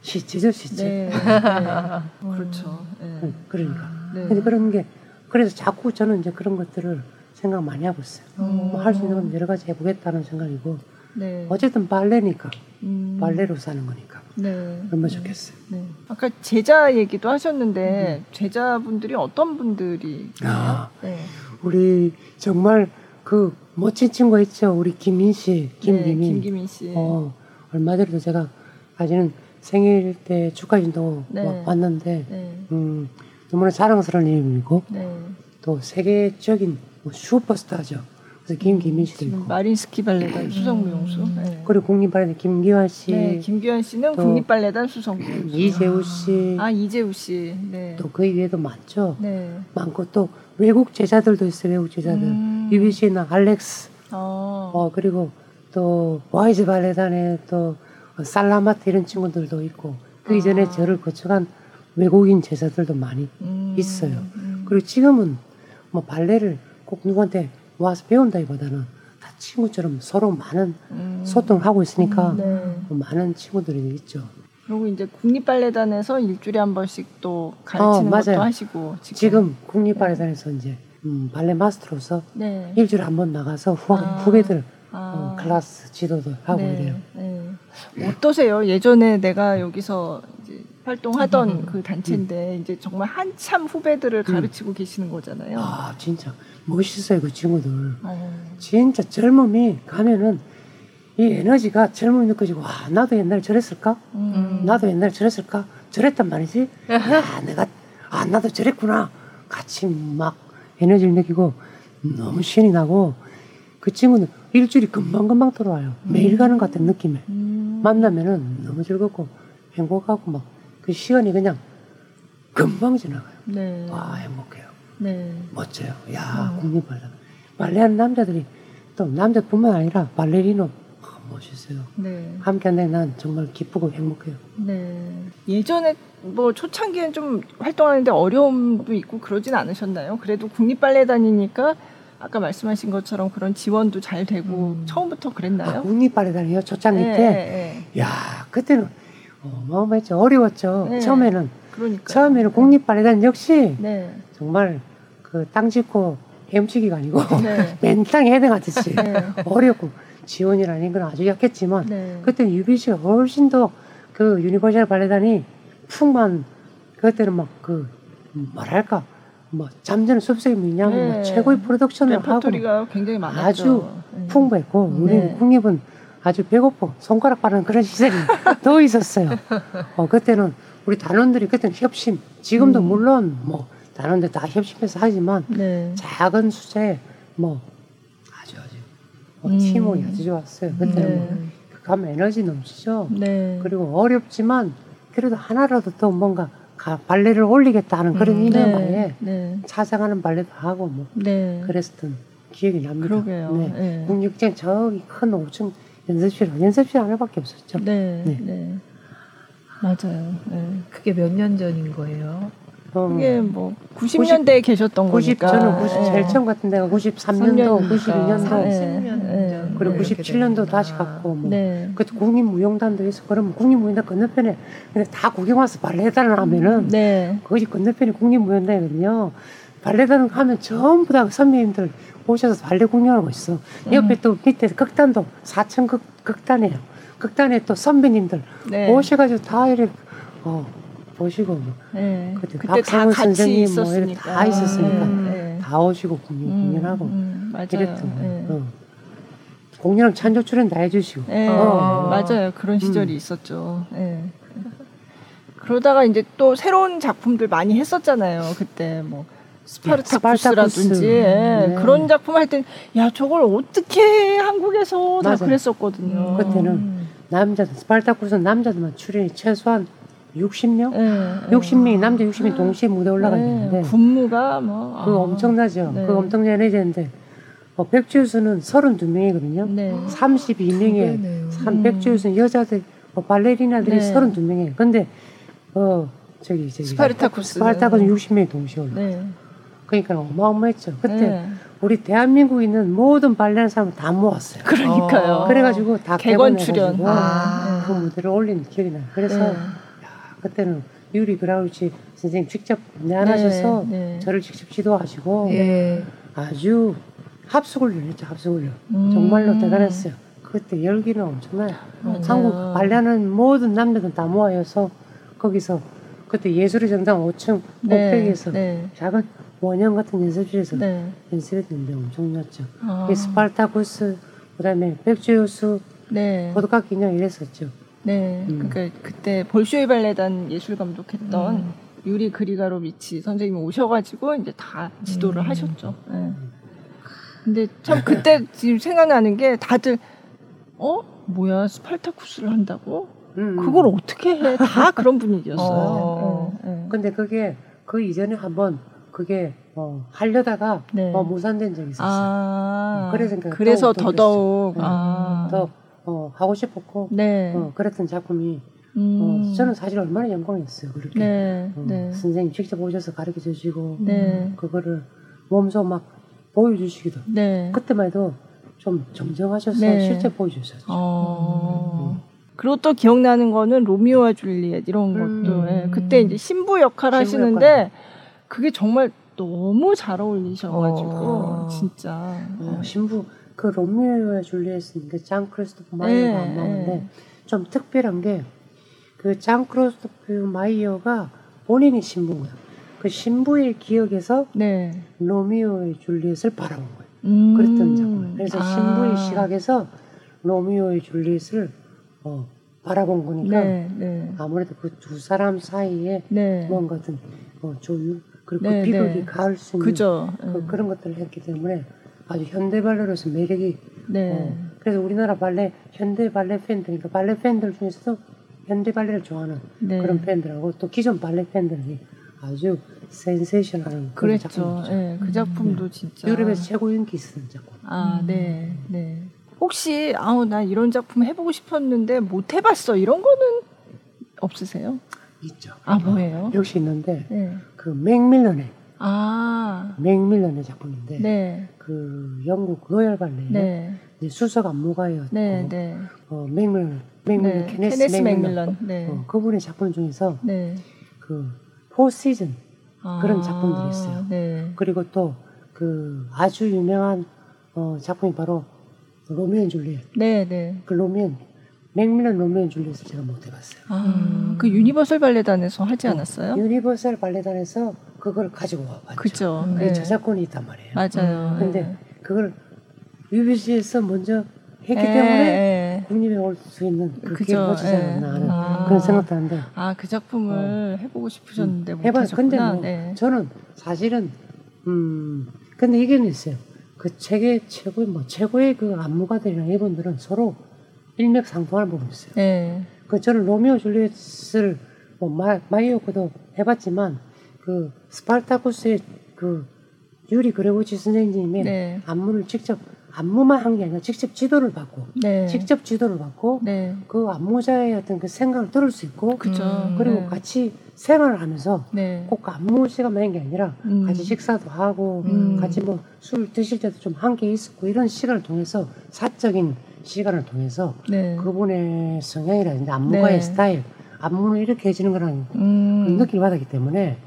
시체죠, 시체. 네. 네. 그렇죠. 네. 그러니까. 네. 그런 게 그래서 자꾸 저는 이제 그런 것들을 생각 많이 하고 있어요. 뭐 할 수 있는 건 여러 가지 해보겠다는 생각이고. 네. 어쨌든 발레니까 음. 발레로 사는 거니까 네. 얼마 좋겠어요. 네. 아까 제자 얘기도 하셨는데 음. 제자분들이 어떤 분들이? 아, 네. 우리 정말 그 멋진 친구 있죠. 우리 김민 씨, 김기민. 네, 김기민 씨. 어, 얼마 전에도 제가 아직은 생일 때 축하진도 네. 왔는데 네. 음, 너무나 자랑스러운 일이고 네. 또 세계적인 뭐 슈퍼스타죠. 그래서 김기민 씨도 있고 마린스키 발레단 수성무용수 음. 네. 그리고 국립발레단 김기환 씨 네, 김기환 씨는 국립발레단 수성무용수 이재우 씨 아 이재우 씨 네. 또그 이외에도 많죠 네. 많고 또 외국 제자들도 있어요 외국 제자들 음. 유비씨나 알렉스 어. 어 그리고 또 와이즈 발레단에 또 살라마트 이런 친구들도 있고 그 이전에 아. 저를 거쳐간 외국인 제자들도 많이 음. 있어요 음. 그리고 지금은 뭐 발레를 꼭 누구한테 와서 배운다기보다는 다 친구처럼 서로 많은 음. 소통을 하고 있으니까 음, 네. 뭐 많은 친구들이 있죠. 그리고 이제 국립발레단에서 일주일에 한 번씩 또 가르치는 어, 것도 하시고 지금, 지금 국립발레단에서 네. 이제 음, 발레 마스터로서 네. 일주일에 한 번 나가서 후, 아. 후배들 아. 어, 클래스 지도도 하고 네. 이래요. 네. 어떠세요? 예전에 내가 여기서 이제 활동하던 음. 그 단체인데 음. 이제 정말 한참 후배들을 음. 가르치고 계시는 거잖아요. 아 진짜 멋있어요 그 친구들. 어. 진짜 젊음이 가면은 이 에너지가 젊음이 느껴지고 와 나도 옛날에 저랬을까? 음. 나도 옛날에 저랬을까? 저랬단 말이지. 아 내가 아 나도 저랬구나. 같이 막 에너지를 느끼고 너무 신이 나고 그 친구는 일주일이 금방 금방 돌아와요. 매일 가는 것 같은 느낌에 음. 만나면은 너무 즐겁고 행복하고 막 그 시간이 그냥 금방 지나가요. 네. 와 행복해요. 네. 멋져요. 야 어. 국립 발레 발레하는 남자들이 또 남자뿐만 아니라 발레리노 아, 멋있어요. 네. 함께한데 난 정말 기쁘고 행복해요. 네. 예전에 뭐 초창기엔 좀 활동하는데 어려움도 있고 그러진 않으셨나요? 그래도 국립 발레단이니까 아까 말씀하신 것처럼 그런 지원도 잘 되고 음. 처음부터 그랬나요? 아, 국립 발레단이요 초창기 네, 때. 네, 네. 야 그때는 어마어마했죠. 어려웠죠. 네. 처음에는. 그러니까. 처음에는 국립발레단 역시 네. 정말 그 땅 짚고 헤엄치기가 아니고 네. 맨 땅에 헤딩하듯이 어렵고 지원이라는 건 아주 약했지만 그때 UBC가 훨씬 더 그 유니버셜 발레단이 풍만 그때는 막 그 뭐랄까 뭐 잠자는 숲속의 미녀 네. 뭐 최고의 프로덕션을 하고 굉장히 많았죠. 아주 네. 풍부했고 네. 우리 국립은 아주 배고파 손가락 빠른 그런 시절이 더 있었어요. 어, 그때는 우리 단원들이 그때는 협심 지금도 음. 물론 뭐 단원들 다 협심해서 하지만 네. 작은 수제 뭐 아주 아주 뭐 음. 팀워크 아주 좋았어요. 그때는 네. 뭐 가면 에너지 넘치죠. 네. 그리고 어렵지만 그래도 하나라도 더 뭔가 발레를 올리겠다는 그런 음, 이념하에 네, 네. 찾아가는 발레도 하고 뭐 네. 그랬었던 기억이 납니다. 그러게요. 네. 네. 국육장 저기 큰 5층 연습실 연습실 하나밖에 없었죠. 네. 네. 네. 맞아요. 네. 그게 몇 년 전인 거예요? 그게 뭐 90년대에 90, 계셨던 90, 거니까. 저는 90 제일 처음 같은 데가 93년도, 92년도, 30년 그리고 97년도 다시 갔고 뭐 네. 그때 국립무용단도 있어. 그러면 국립무용단 건너편에 근데 다 구경 와서 발레단을 하면은 네. 거기 건너편이 국립무용단이거든요. 발레단을 하면 전부 다 선배님들 오셔서 발레 공연하고 있어. 옆에 음. 또 밑에 극단도 4층 극, 극단이에요. 극단에 또 선배님들 네. 오셔가지고 다 이렇게 어, 보시고 뭐 네. 그때, 그때 다 같이 있었으니까. 뭐 다 있었으니까 네. 다 오시고 공연, 음, 공연하고 음, 맞아요. 이랬던 네. 어. 공연은 찬조 출연 다 해주시고 네. 어. 맞아요 그런 시절이 음. 있었죠 네. 그러다가 이제 또 새로운 작품들 많이 했었잖아요 그때 뭐 스파르타쿠스라든지 예, 네. 그런 작품 할 땐 야 저걸 어떻게 한국에서 다 맞아. 그랬었거든요. 그때는 남자들 스파르타쿠스는 남자들만 출연이 최소한 60명? 네, 60명이 남자 60명이 동시에 무대 올라가 있는데 네, 군무가 뭐 그 아, 엄청나죠. 네. 그 엄청난 레전드. 어, 백조의 호수는 32명이거든요. 네. 32명의 한 백조의 호수는 여자들 어, 발레리나들이 네. 32명이에요. 근데 어 저기 저기 스파르타쿠스 스파르타쿠스 60명이 동시에 올라. 네. 그러니까 어마어마했죠. 그때 네. 우리 대한민국에 있는 모든 발레하는 사람을 다 모았어요. 그러니까요. 어. 그래가지고 다 객원 출연 아. 그 무대를 올린 기억이 나요. 그래서 네. 그때는 유리 그리가로비치 선생님 직접 내한하셔서 네, 네. 저를 직접 지도하시고 네. 아주 합숙을 했죠 합숙을 음. 정말로 대단했어요. 그때 열기는 엄청나요. 맞아요. 한국 발레하는 모든 남녀들 다 모아서 거기서 그때 예술의 전당 5층 꼭대기에서 네, 작은 원형 같은 연습실에서 네. 연습했는데 엄청났죠. 아. 스파르타쿠스 그다음에 백조의 호수 네. 보드카 기념 이랬었죠. 네, 음. 그러니까 그때 볼쇼이 발레단 예술 감독했던 음. 유리 그리가로비치 선생님이 오셔가지고 이제 다 지도를 음. 하셨죠. 네. 근데 참 그때 지금 생각나는 게 다들 어 뭐야 스팔타쿠스를 한다고? 음. 그걸 어떻게 해? 다 그런 분위기였어요. 어. 네, 네. 근데 그게 그 이전에 한번 그게 어, 하려다가 네. 어, 무산된 적이 있었어요. 아, 그래서, 그래서 더더욱 아. 더 어, 하고 싶었고 네. 어, 그랬던 작품이 어, 음. 어, 저는 사실 얼마나 영광이었어요. 그렇게 네. 어, 네. 선생님 직접 오셔서 가르쳐 주시고 네. 그거를 몸소 막 보여주시기도 네. 그때만 해도 좀 정정하셔서 네. 실제 보여주셨죠. 어. 음. 그리고 또 기억나는 거는 로미오와 줄리엣 이런 음. 것도 예. 그때 이제 신부 역할 하시는데 역할. 그게 정말 너무 잘 어울리셔가지고 어. 진짜 어, 신부 그 로미오와 줄리엣은 그 장 크리스토프 마이요가 안 나오는데 좀 특별한 게 그 장 크리스토프 마이요가 본인이 신부고요. 그 신부의 기억에서 네. 로미오의 줄리엣을 바라본 거예요. 음. 그랬던 작품. 그래서 아. 신부의 시각에서 로미오의 줄리엣을 어, 바라본 거니까 네, 네. 아무래도 그 두 사람 사이에 네. 뭔가 좀 어, 조율 그리고 네, 그 비극이 네. 가을 수 있는 그죠. 그, 네. 그런 것들을 했기 때문에 아주 현대 발레로서 매력이 네. 어, 그래서 우리나라 발레 현대 발레 팬들 그러니까 발레 팬들 중에서도 현대 발레를 좋아하는 네. 그런 팬들하고 또 기존 발레 팬들이 아주 센세이션한 그랬죠. 작품이죠. 네, 그 작품도 네. 진짜 유럽에서 최고 인기 있었던 작품. 아, 음. 네, 네. 혹시 아우 나 이런 작품 해보고 싶었는데 못 해봤어 이런 거는 없으세요? 있죠. 아 뭐예요? 역시 있는데 네. 그 맥밀런의 아 맥밀런의 작품인데 네. 그 영국 로열 발레 네. 수석 안무가였고 네, 네. 어, 맥밀런 맥밀런 네. 케네스, 케네스 맥밀런, 네. 어, 그분의 작품 중에서 네. 그 Four Seasons 아, 그런 작품들이 있어요. 네. 그리고 또 그 아주 유명한 어, 작품이 바로 Romeo and Juliet. 네, 네. 그 로미오 맥밀런 Romeo and Juliet을 제가 못 해봤어요. 아, 음. 그 유니버설 발레단에서 하지 어, 않았어요? 어, 유니버설 발레단에서 그걸 가지고 와봤죠. 그죠. 그 네. 저작권이 있단 말이에요. 맞아요. 음. 근데 네. 그걸 UBC에서 먼저 했기 에, 때문에 에. 국립에 올 수 있는 그 기회가 지 않았나 하는 아. 그런 생각도 하는데 아 그 작품을 어. 해보고 싶으셨는데 음. 해봐 근데 뭐 네. 저는 사실은 음 근데 이게는 있어요 그 책의 최고의 뭐 최고의 그 안무가들이랑 이분들은 서로 일맥상통하는 부분이 있어요 네. 그 저는 로미오 줄리엣을 뭐 마, 마이오코도 해봤지만 그 스파르타쿠스의 그 유리 그레고치 선생님의 네. 안무를 직접 안무만 한 게 아니라 직접 지도를 받고 네. 직접 지도를 받고 네. 그 안무자의 어떤 그 생각을 들을 수 있고 그쵸. 음, 그리고 네. 같이 생활을 하면서 네. 꼭 안무 시간만 한 게 아니라 음. 같이 식사도 하고 음. 같이 뭐 술 드실 때도 좀 함께 있었고 이런 시간을 통해서 사적인 시간을 통해서 네. 그분의 성향이라든지 안무가의 네. 스타일 안무는 이렇게 해지는 거라는 음. 느낌을 받았기 때문에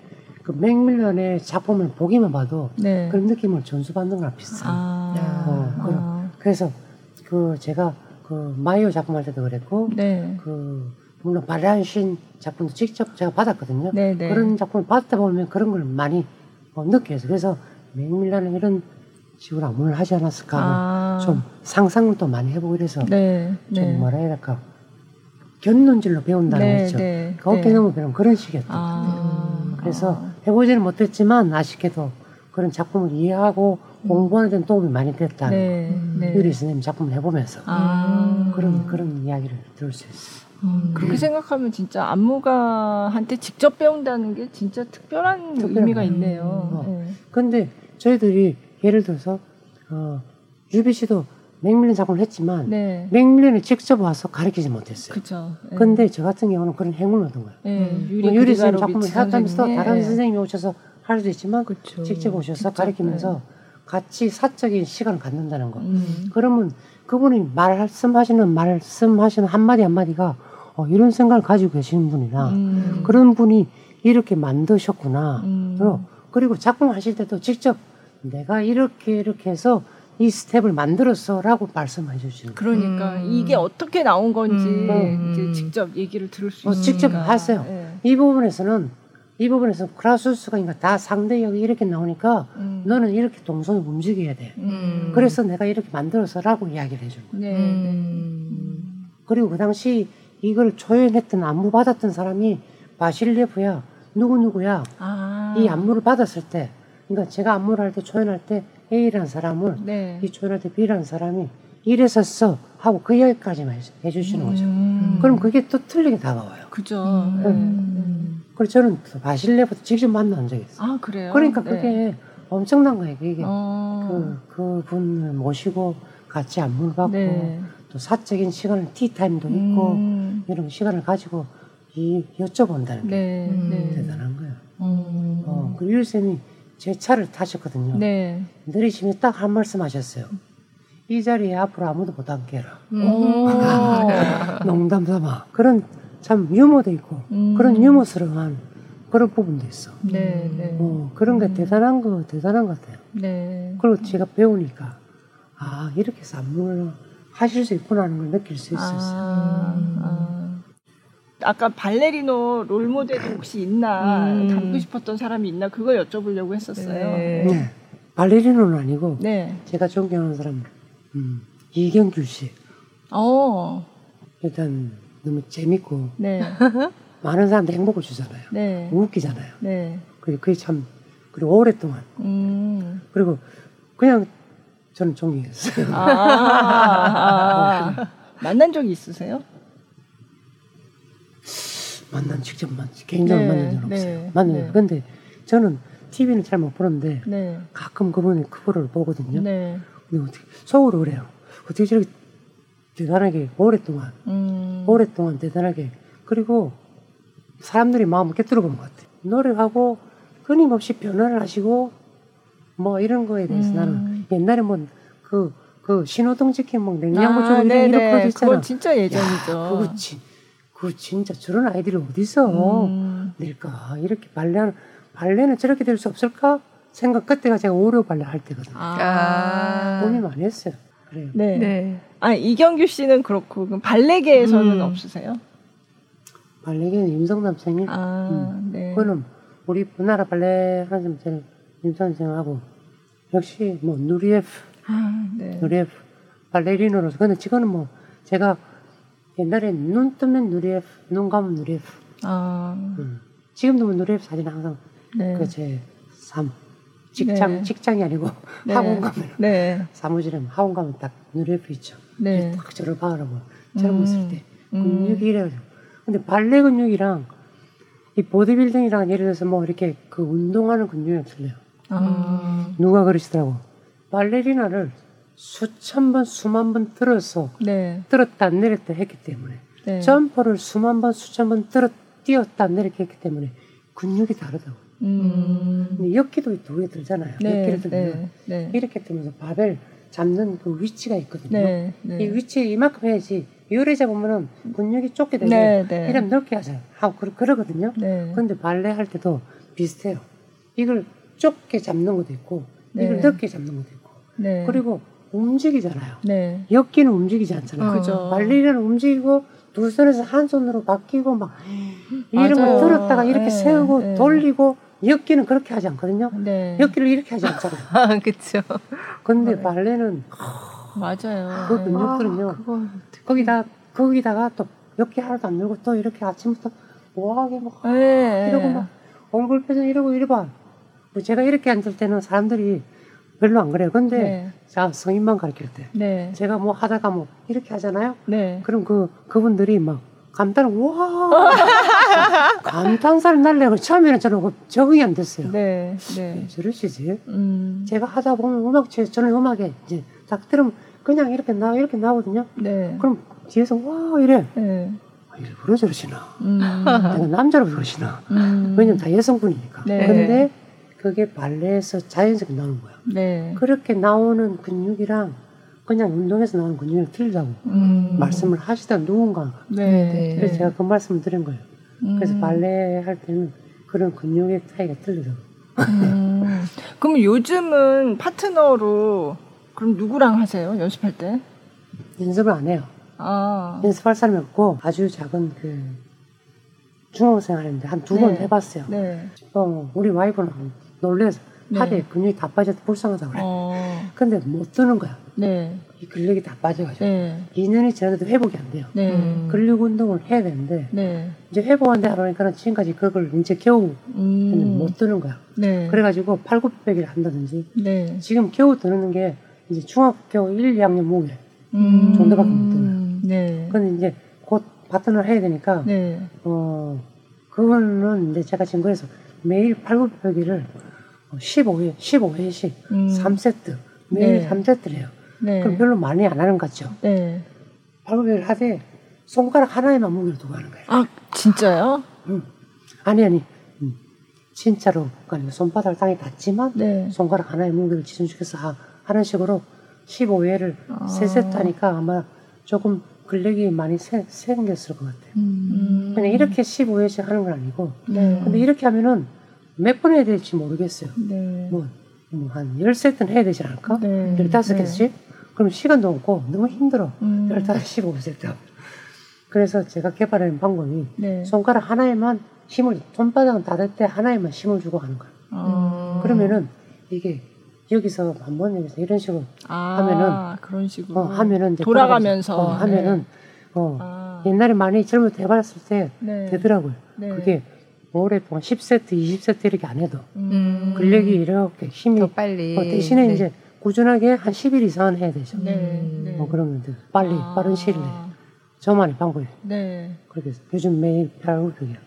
그 맥밀런의 작품을 보기만 봐도 네. 그런 느낌을 전수받는 거랑 비슷한. 아. 어, 아. 그래서 그 제가 그 마이오 작품 할 때도 그랬고, 네. 그 물론 바리안신 작품도 직접 제가 받았거든요. 네, 네. 그런 작품을 받다 보면 그런 걸 많이 어, 느껴서 그래서 맥밀런은 이런 식으로 안무를 하지 않았을까 아. 좀 상상을 또 많이 해보고 이래서 네, 좀 네. 뭐라 해야 될까 견눈질로 배운다는 거죠. 네, 그 어깨 너머 배우는 그런 식이었던 아. 그래서 아. 해보지는 못했지만 아쉽게도 그런 작품을 이해하고 음. 공부하는 데는 도움이 많이 됐다. 네, 네. 유리 선생님 작품을 해보면서 아. 그런 그런 이야기를 들을 수 있어요. 음, 그렇게 생각하면 진짜 안무가한테 직접 배운다는 게 진짜 특별한 특별한, 의미가 있네요. 어. 네. 근데 저희들이 예를 들어서 어, 유비 씨도 맥밀런 작품을 했지만 네. 맥밀런이 직접 와서 가르치지 못했어요. 그죠. 네. 근데 저 같은 경우는 그런 행운을 얻은 거예요. 네. 음. 유리, 뭐 유리 선생님 작품을 해가면서 다른 선생님이 오셔서 할 수도 있지만 그쵸. 직접 오셔서. 가르치면서 네. 같이 사적인 시간을 갖는다는 거. 음. 그러면 그분이 말씀하시는 말씀하시는 한마디 한마디가 어, 이런 생각을 가지고 계시는 분이나 음. 그런 분이 이렇게 만드셨구나. 음. 그리고 작품 하실 때도 직접 내가 이렇게 이렇게 해서 이 스텝을 만들었어라고 말씀해 주시는 그러니까 음. 이게 어떻게 나온 건지 음. 이제 직접 얘기를 들을 수 어, 있으니까 직접 하세요. 네. 이 부분에서는 이 부분에서 크라수스가 그러니까 다 상대역이 이렇게 나오니까 음. 너는 이렇게 동선을 움직여야 돼. 음. 그래서 내가 이렇게 만들어서라고 이야기를 해주는 거예요. 네. 음. 그리고 그 당시 이걸 조연했던 안무 받았던 사람이 바실레프야 누구 누구야 아. 이 안무를 받았을 때 그러니까 제가 안무를 할 때 초연할 때 A라는 사람을 네. 이 초연할 때 B라는 사람이 이래서 써 하고 그 여기까지만 해주시는 거죠. 음. 그럼 그게 또 틀리게 다가와요. 그죠. 음. 네. 음. 그리고 저는 바실레부터 직접 만난 적이 있어요. 아 그래요? 그러니까 네. 그게 엄청난 거예요. 그게 어. 그 그분을 모시고 같이 안무를 받고 네. 또 사적인 시간을 티타임도 있고 음. 이런 시간을 가지고 이 여쭤본다는 게 네. 네. 대단한 거예요. 음. 어, 그 유일쌤이 제 차를 타셨거든요. 네. 내리시면 딱 한 말씀 하셨어요. 이 자리에 앞으로 아무도 못 앉게라. 음. 농담 삼아. 그런 참 유머도 있고 음. 그런 유머스러운 그런 부분도 있어. 네, 네. 어, 그런 게 음. 대단한 거 대단한 것 같아요. 네. 그리고 제가 배우니까 아 이렇게 해서 안무를 하실 수 있구나 하는 걸 느낄 수 있었어요. 아, 음. 아. 아까 발레리노 롤 모델이 혹시 있나 음. 닮고 싶었던 사람이 있나 그걸 여쭤보려고 했었어요. 네. 네. 발레리노는 아니고 네. 제가 존경하는 사람 음, 이경규 씨. 어. 일단 너무 재밌고 네. 많은 사람들 행복을 주잖아요. 네. 웃기잖아요. 네. 그리고 그게 참 그리고 오랫동안 음. 그리고 그냥 저는 존경했어요. 아, 아, 아. 만난 적이 있으세요? 만난 직접 만 개인적으로 네, 만난 적은 네, 없어요. 네. 근데 저는 TV는 잘 못 보는데 네. 가끔 그분의 크보를 보거든요. 네. 근데 어떻게 속으로 그래요. 어떻게 저렇게 대단하게 오랫동안 음. 오랫동안 대단하게 그리고 사람들이 마음을 깨뜨려 본것 같아요. 노력하고 끊임없이 변화를 하시고 뭐 이런 거에 대해서 음. 나는 옛날에 뭐그 그 신호등 지킨 막 냉장고 아, 쪽에 이렇게 거 있잖아. 그건 진짜 예전이죠. 야, 그거 지, 그 진짜 저런 아이들이 어디서 음. 낼까? 이렇게 발레하는 발레는 저렇게 될 수 없을까? 생각 그때가 제가 오려 발레 할 때거든요. 아. 고민 많이 했어요. 그래요. 네. 네. 아 이경규 씨는 그렇고 그럼 발레계에서는 음. 없으세요? 발레계는 임성남 선생님. 아, 음. 네. 그거는 우리 우리나라 발레 하는 선생님 임성남 선생님하고 역시 뭐 누리에프, 아, 네. 누리에프 발레리노로서 근데 지금은 뭐 제가 옛날에 눈 뜨면 누리에프, 눈 감으면 누리에프. 아. 음. 지금도 뭐 누리에프 사진 항상 네. 그제 삶. 직장 네. 직장이 아니고 네. 학원 가면 네. 사무실에 학원 가면 딱 누리에프 있죠. 네. 딱 저를 봐라고 젊었을 음. 때 근육이 이래가지고 근데 발레 근육이랑 이 보디빌딩이랑 예를 들어서 뭐 이렇게 그 운동하는 근육이 틀려요. 아. 누가 그러시더라고 발레리나를 수천 번 수만 번 들어서 네. 들었다 내렸다 했기 때문에 네. 점프를 수만 번 수천 번 들어 뛰었다 내렸다 했기 때문에 근육이 다르다고. 음. 역기도 두 개 들잖아요. 네, 역기를 들면 네, 네. 이렇게 뜨면서 바벨 잡는 그 위치가 있거든요. 네, 네. 이 위치 이만큼 해야지 요래 잡으면은 근육이 좁게 되고 네, 네. 이러면 넓게 하세요. 하고 그러, 그러거든요. 네. 그런데 발레 할 때도 비슷해요. 이걸 좁게 잡는 것도 있고 이걸 넓게 잡는 것도 있고 그리고 움직이잖아요. 네. 엮기는 움직이지 않잖아요. 어. 발레리는 움직이고 두 손에서 한 손으로 바뀌고 막 이런 걸 들었다가 이렇게 네, 세우고 네. 돌리고 엮기는 그렇게 하지 않거든요. 네. 엮기를 이렇게 하지 않잖아요. 아, 그렇죠. 근데 네. 발레는 맞아요. 그 근육들은요. 아, 거기다 거기다가 또 엮기 하나도 안 늘고 또 이렇게 아침부터 뭐하게 막 네. 이러고 막 얼굴 표정 이러고 이래봐. 뭐 제가 이렇게 앉을 때는 사람들이 별로 안 그래요. 근데 네. 자 성인만 가르칠 때 네. 제가 뭐 하다가 뭐 이렇게 하잖아요. 네. 그럼 그 그분들이 막 감탄을 와 감탄사를 날려고 처음에는 저는 그 적응이 안 됐어요. 네, 네. 저러시지. 음. 제가 하다 보면 음악 저는 음악에 이제 딱 들으면 그냥 이렇게 나 이렇게 나오거든요. 네. 그럼 뒤에서 와 이래. 네. 아, 일부러 저러시나. 음. 내가 남자로 저러시나. 음. 왜냐면 다 여성분이니까. 네. 근데 그게 발레에서 자연스럽게 나오는 거야. 네. 그렇게 나오는 근육이랑 그냥 운동에서 나오는 근육이 틀리다고 음. 말씀을 하시다 누군가. 네. 네. 그래서 제가 그 말씀을 드린 거예요. 음. 그래서 발레 할 때는 그런 근육의 차이가 틀리다고. 음. 그럼 요즘은 파트너로 그럼 누구랑 하세요? 연습할 때? 연습을 안 해요. 아. 연습할 사람이 없고 아주 작은 그 중학생 하는데 한 두번 네. 해봤어요. 네. 어, 우리 와이프는 놀래서 네. 팔에 근육이 다 빠져서 불쌍하다고 그래. 어. 근데 못 드는 거야. 네. 이 근력이 다 빠져가지고. 네. 2년이 지나도 회복이 안 돼요. 네. 음. 근력 운동을 해야 되는데, 네. 이제 회복한데 하니까 지금까지 그걸 이제 겨우 음. 못 드는 거야. 네. 그래가지고 팔굽혀펴기를 한다든지, 네. 지금 겨우 드는 게 이제 중학교 1, 2학년 모기래. 음. 정도밖에 못 드는 네. 근데 이제 곧 파트너를 해야 되니까, 네. 어, 그거는 이제 제가 지금 그래서 매일 팔굽혀펴기를 15회, 15회씩 음. 3세트, 매일 네. 3세트를 해요. 네. 그럼 별로 많이 안 하는 거죠. 네. 팔굽혀펴기를 하되 손가락 하나에만 무게를 두고 하는 거예요. 아, 진짜요? 응. 아니, 아니. 응. 진짜로. 그러니까 손바닥을 땅에 닿지만 네. 손가락 하나에 무게를 지정시켜서 하, 하는 식으로 15회를 아. 3세트 하니까 아마 조금 근력이 많이 세, 생겼을 것 같아요. 음. 그냥 이렇게 15회씩 하는 건 아니고. 네. 근데 이렇게 하면은 몇 번 해야 될지 모르겠어요. 네. 뭐, 뭐한 10세트는 해야 되지 않을까? 네. 15개씩? 네. 그럼 시간도 없고 너무 힘들어. 음. 15, 15세트. 그래서 제가 개발한 방법이 네. 손가락 하나에만 힘을, 손바닥은 닿을 때 하나에만 힘을 주고 하는 거예요. 아. 그러면은 이게 여기서 한번 여기서 이런 식으로 아, 하면은 그런 식으로 어, 하면은 돌아가면서 어, 하면은 네. 어, 아. 옛날에 많이 젊을 때 해봤을 때 네. 되더라고요. 네. 그게 오랫동안 10세트, 20세트 이렇게 안 해도 음. 근력이 이렇게 힘이 더 빨리 어, 대신에 네. 이제 꾸준하게 한 10일 이상은 해야 되죠. 네, 네. 뭐 그러면 돼. 빨리 아. 빠른 시일 내에. 저만의 방법이에요. 네. 그렇게 요즘 매일 팔굽혀펴기요.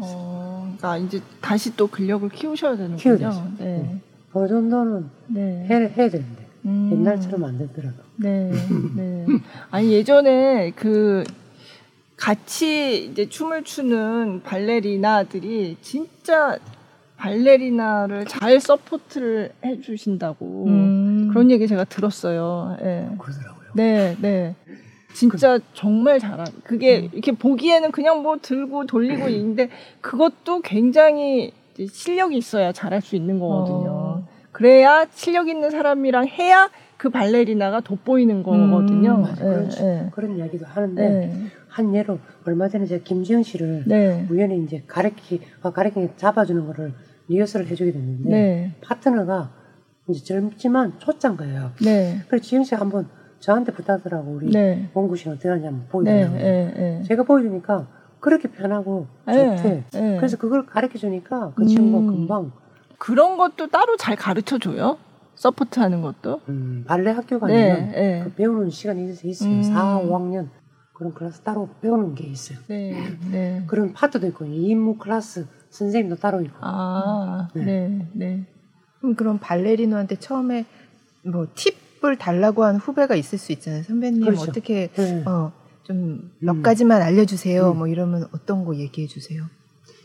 어, 그러니까 이제 다시 또 근력을 키우셔야 되는군요. 되죠. 네. 네. 그 정도는 네. 해, 해야 되는데 음. 옛날처럼 안 되더라도. 네. 네. 아니 예전에 그 같이 이제 춤을 추는 발레리나들이 진짜 발레리나를 잘 support를 해주신다고 음. 그런 얘기 제가 들었어요. 네. 그러더라고요. 네, 네. 진짜 그, 정말 잘한. 그게 음. 이렇게 보기에는 그냥 뭐 들고 돌리고 있는데 그것도 굉장히 실력이 있어야 잘할 수 있는 거거든요. 어. 그래야 실력 있는 사람이랑 해야 그 발레리나가 돋보이는 거거든요. 음, 맞아, 네, 네. 그런 이야기도 하는데 네. 한 예로 얼마 전에 제가 김지영 씨를 네. 우연히 이제 가르키 어, 가르키 잡아주는 거를 리허설을 해주게 됐는데 네. 파트너가 이제 젊지만 초짜인 거예요. 네. 그래서 지영 씨가 한번 저한테 부탁하더라고 우리 네. 원구 씨는 어떻게 하는지 한번 보여주냐고. 네, 네, 제가 보여주니까 그렇게 편하고 좋대. 그래서 그걸 가르쳐 주니까 그 친구가 음. 금방 그런 것도 따로 잘 가르쳐 줘요. 서포트하는 것도. 음, 발레 학교가 아니면 그 배우는 시간이 있어요. 음. 4, 5학년 그런 클래스 따로 배우는 게 있어요. 네, 네. 그런 파트도 있고 이인무 클래스 선생님도 따로 있고. 아, 네, 네. 네. 그럼 그런 발레리노한테 처음에 뭐 팁을 달라고 하는 후배가 있을 수 있잖아요. 선배님 그렇죠. 어떻게 네. 어, 좀몇 음. 가지만 알려주세요. 음. 뭐 이러면 어떤 거 얘기해 주세요.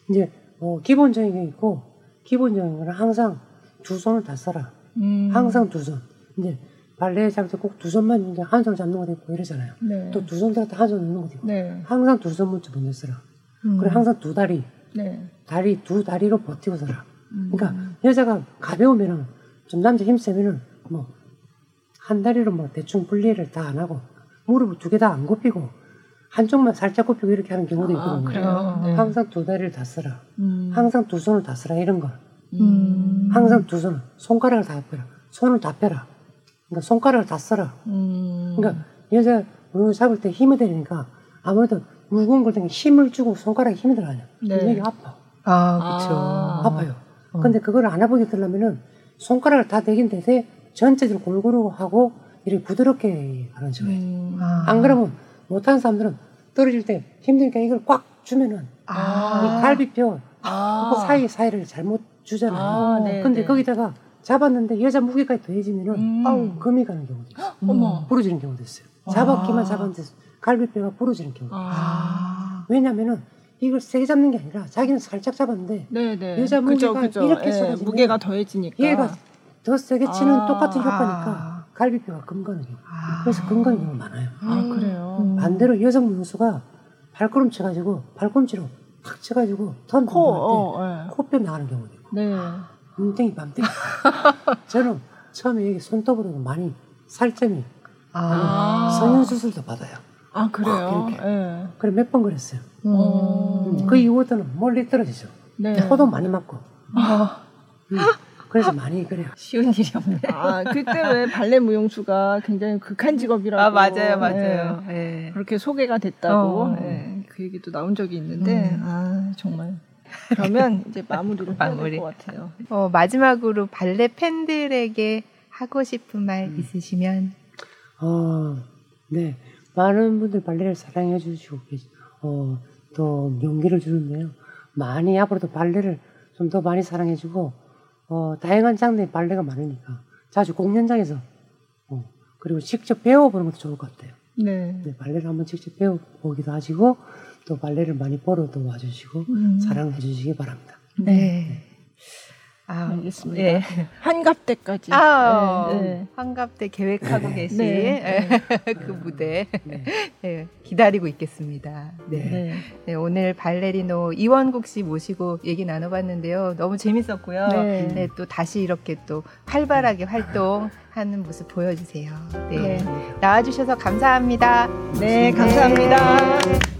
이제 어, 기본적인 게 있고 기본적인 거는 항상 두 손을 다 써라. 음. 항상 두 손. 이제 발레 잡을 때꼭두 손만 이제 한손 잡는 것도 있고 이러잖아요. 네. 또두 손 들었다 한 손 넣는 것도 있고. 네. 항상 두 손 먼저 먼저 쓰라. 음. 그리고 항상 두 다리. 네. 다리 두 다리로 버티고 서라. 음. 그러니까 여자가 가벼우면은 좀 남자 힘 세면은 뭐 한 다리로 뭐 대충 분리를 다 안 하고 무릎을 두 개 다 안 굽히고 한쪽만 살짝 굽히고 이렇게 하는 경우도 아, 있거든요. 아, 네. 항상 두 다리를 다 쓰라. 음. 항상 두 손을 다 쓰라 이런 거. 음. 항상 두 손을 손가락을 다 펴라. 손을 다 펴라. 그러니까 손가락을 다 써라. 음. 그러니까 여자 문을 잡을 때 힘이 되니까 아무래도 무거운 걸 힘을 주고 손가락에 힘이 들어가요. 네. 굉장히 아파. 아, 그렇죠. 아. 아파요. 어. 근데 그걸 안 아프게 되려면은 손가락을 다 대긴 대세 전체적으로 골고루 하고 이렇게 부드럽게 하는 식으로 음. 아. 안 그러면 못하는 사람들은 떨어질 때 힘드니까 이걸 꽉 주면은 아. 이 갈비뼈 아. 그 사이 사이를 잘못 주잖아요. 아, 네, 근데 네. 거기다가 잡았는데 여자 무게까지 더해지면은 음. 아우 금이 가는 경우도 있어요. 음. 부러지는 경우도 있어요. 잡았기만 잡았는데 갈비뼈가 부러지는 경우도 있어요. 아. 왜냐면은 이걸 세게 잡는 게 아니라 자기는 살짝 잡았는데 네네. 네. 여자 무게가 그쵸, 그쵸. 이렇게 예, 무게가 더해지니까 얘가 더 세게 치는 아. 똑같은 효과니까 갈비뼈가 금가는 경우. 아. 그래서 금가는 경우 많아요. 아 그래요. 음. 반대로 여성 문수가 발걸음 쳐가지고 발꿈치로 팍 쳐가지고 턴 코, 어, 네. 코뼈 나가는 경우도 있고. 네. 뭉땡이 밤땡이. 저는 처음에 여기 손톱으로 많이 살점이 아. 성형 수술도 받아요. 아 그래요? 아, 네. 그래 몇 번 그랬어요. 음. 음. 그 이후부터는 멀리 떨어지죠. 네. 호도 많이 맞고. 아. 음. 그래서 많이 그래요. 쉬운 일이 없네. 아 그때 왜 발레 무용수가 굉장히 극한 직업이라고. 아 맞아요, 맞아요. 네. 네. 그렇게 소개가 됐다고 어. 네. 그 얘기도 나온 적이 있는데 음. 아 정말 그러면 이제 마무리를 마무리. 해야 것 같아요. 어, 마지막으로 발레 팬들에게 하고 싶은 말 음. 있으시면? 어, 네. 많은 분들 발레를 사랑해 주시고 어, 또 용기를 주는데요. 많이 앞으로도 발레를 좀 더 많이 사랑해 주고 어, 다양한 장르의 발레가 많으니까 자주 공연장에서 어, 그리고 직접 배워보는 것도 좋을 것 같아요. 네. 네 발레를 한번 직접 배워보기도 하시고 또 발레를 많이 보러도 와주시고 음. 사랑해 주시기 바랍니다. 네. 네. 아, 알겠습니다. 네. 환갑 때까지. 아, 네, 네. 환갑 때 계획하고 네. 계신 네. 그 무대 네. 기다리고 있겠습니다. 네. 네. 오늘 발레리노 이원국 씨 모시고 얘기 나눠봤는데요. 너무 재밌었고요. 네. 또 다시 이렇게 또 활발하게 활동하는 모습 보여주세요. 네. 나와주셔서 감사합니다. 네, 감사합니다.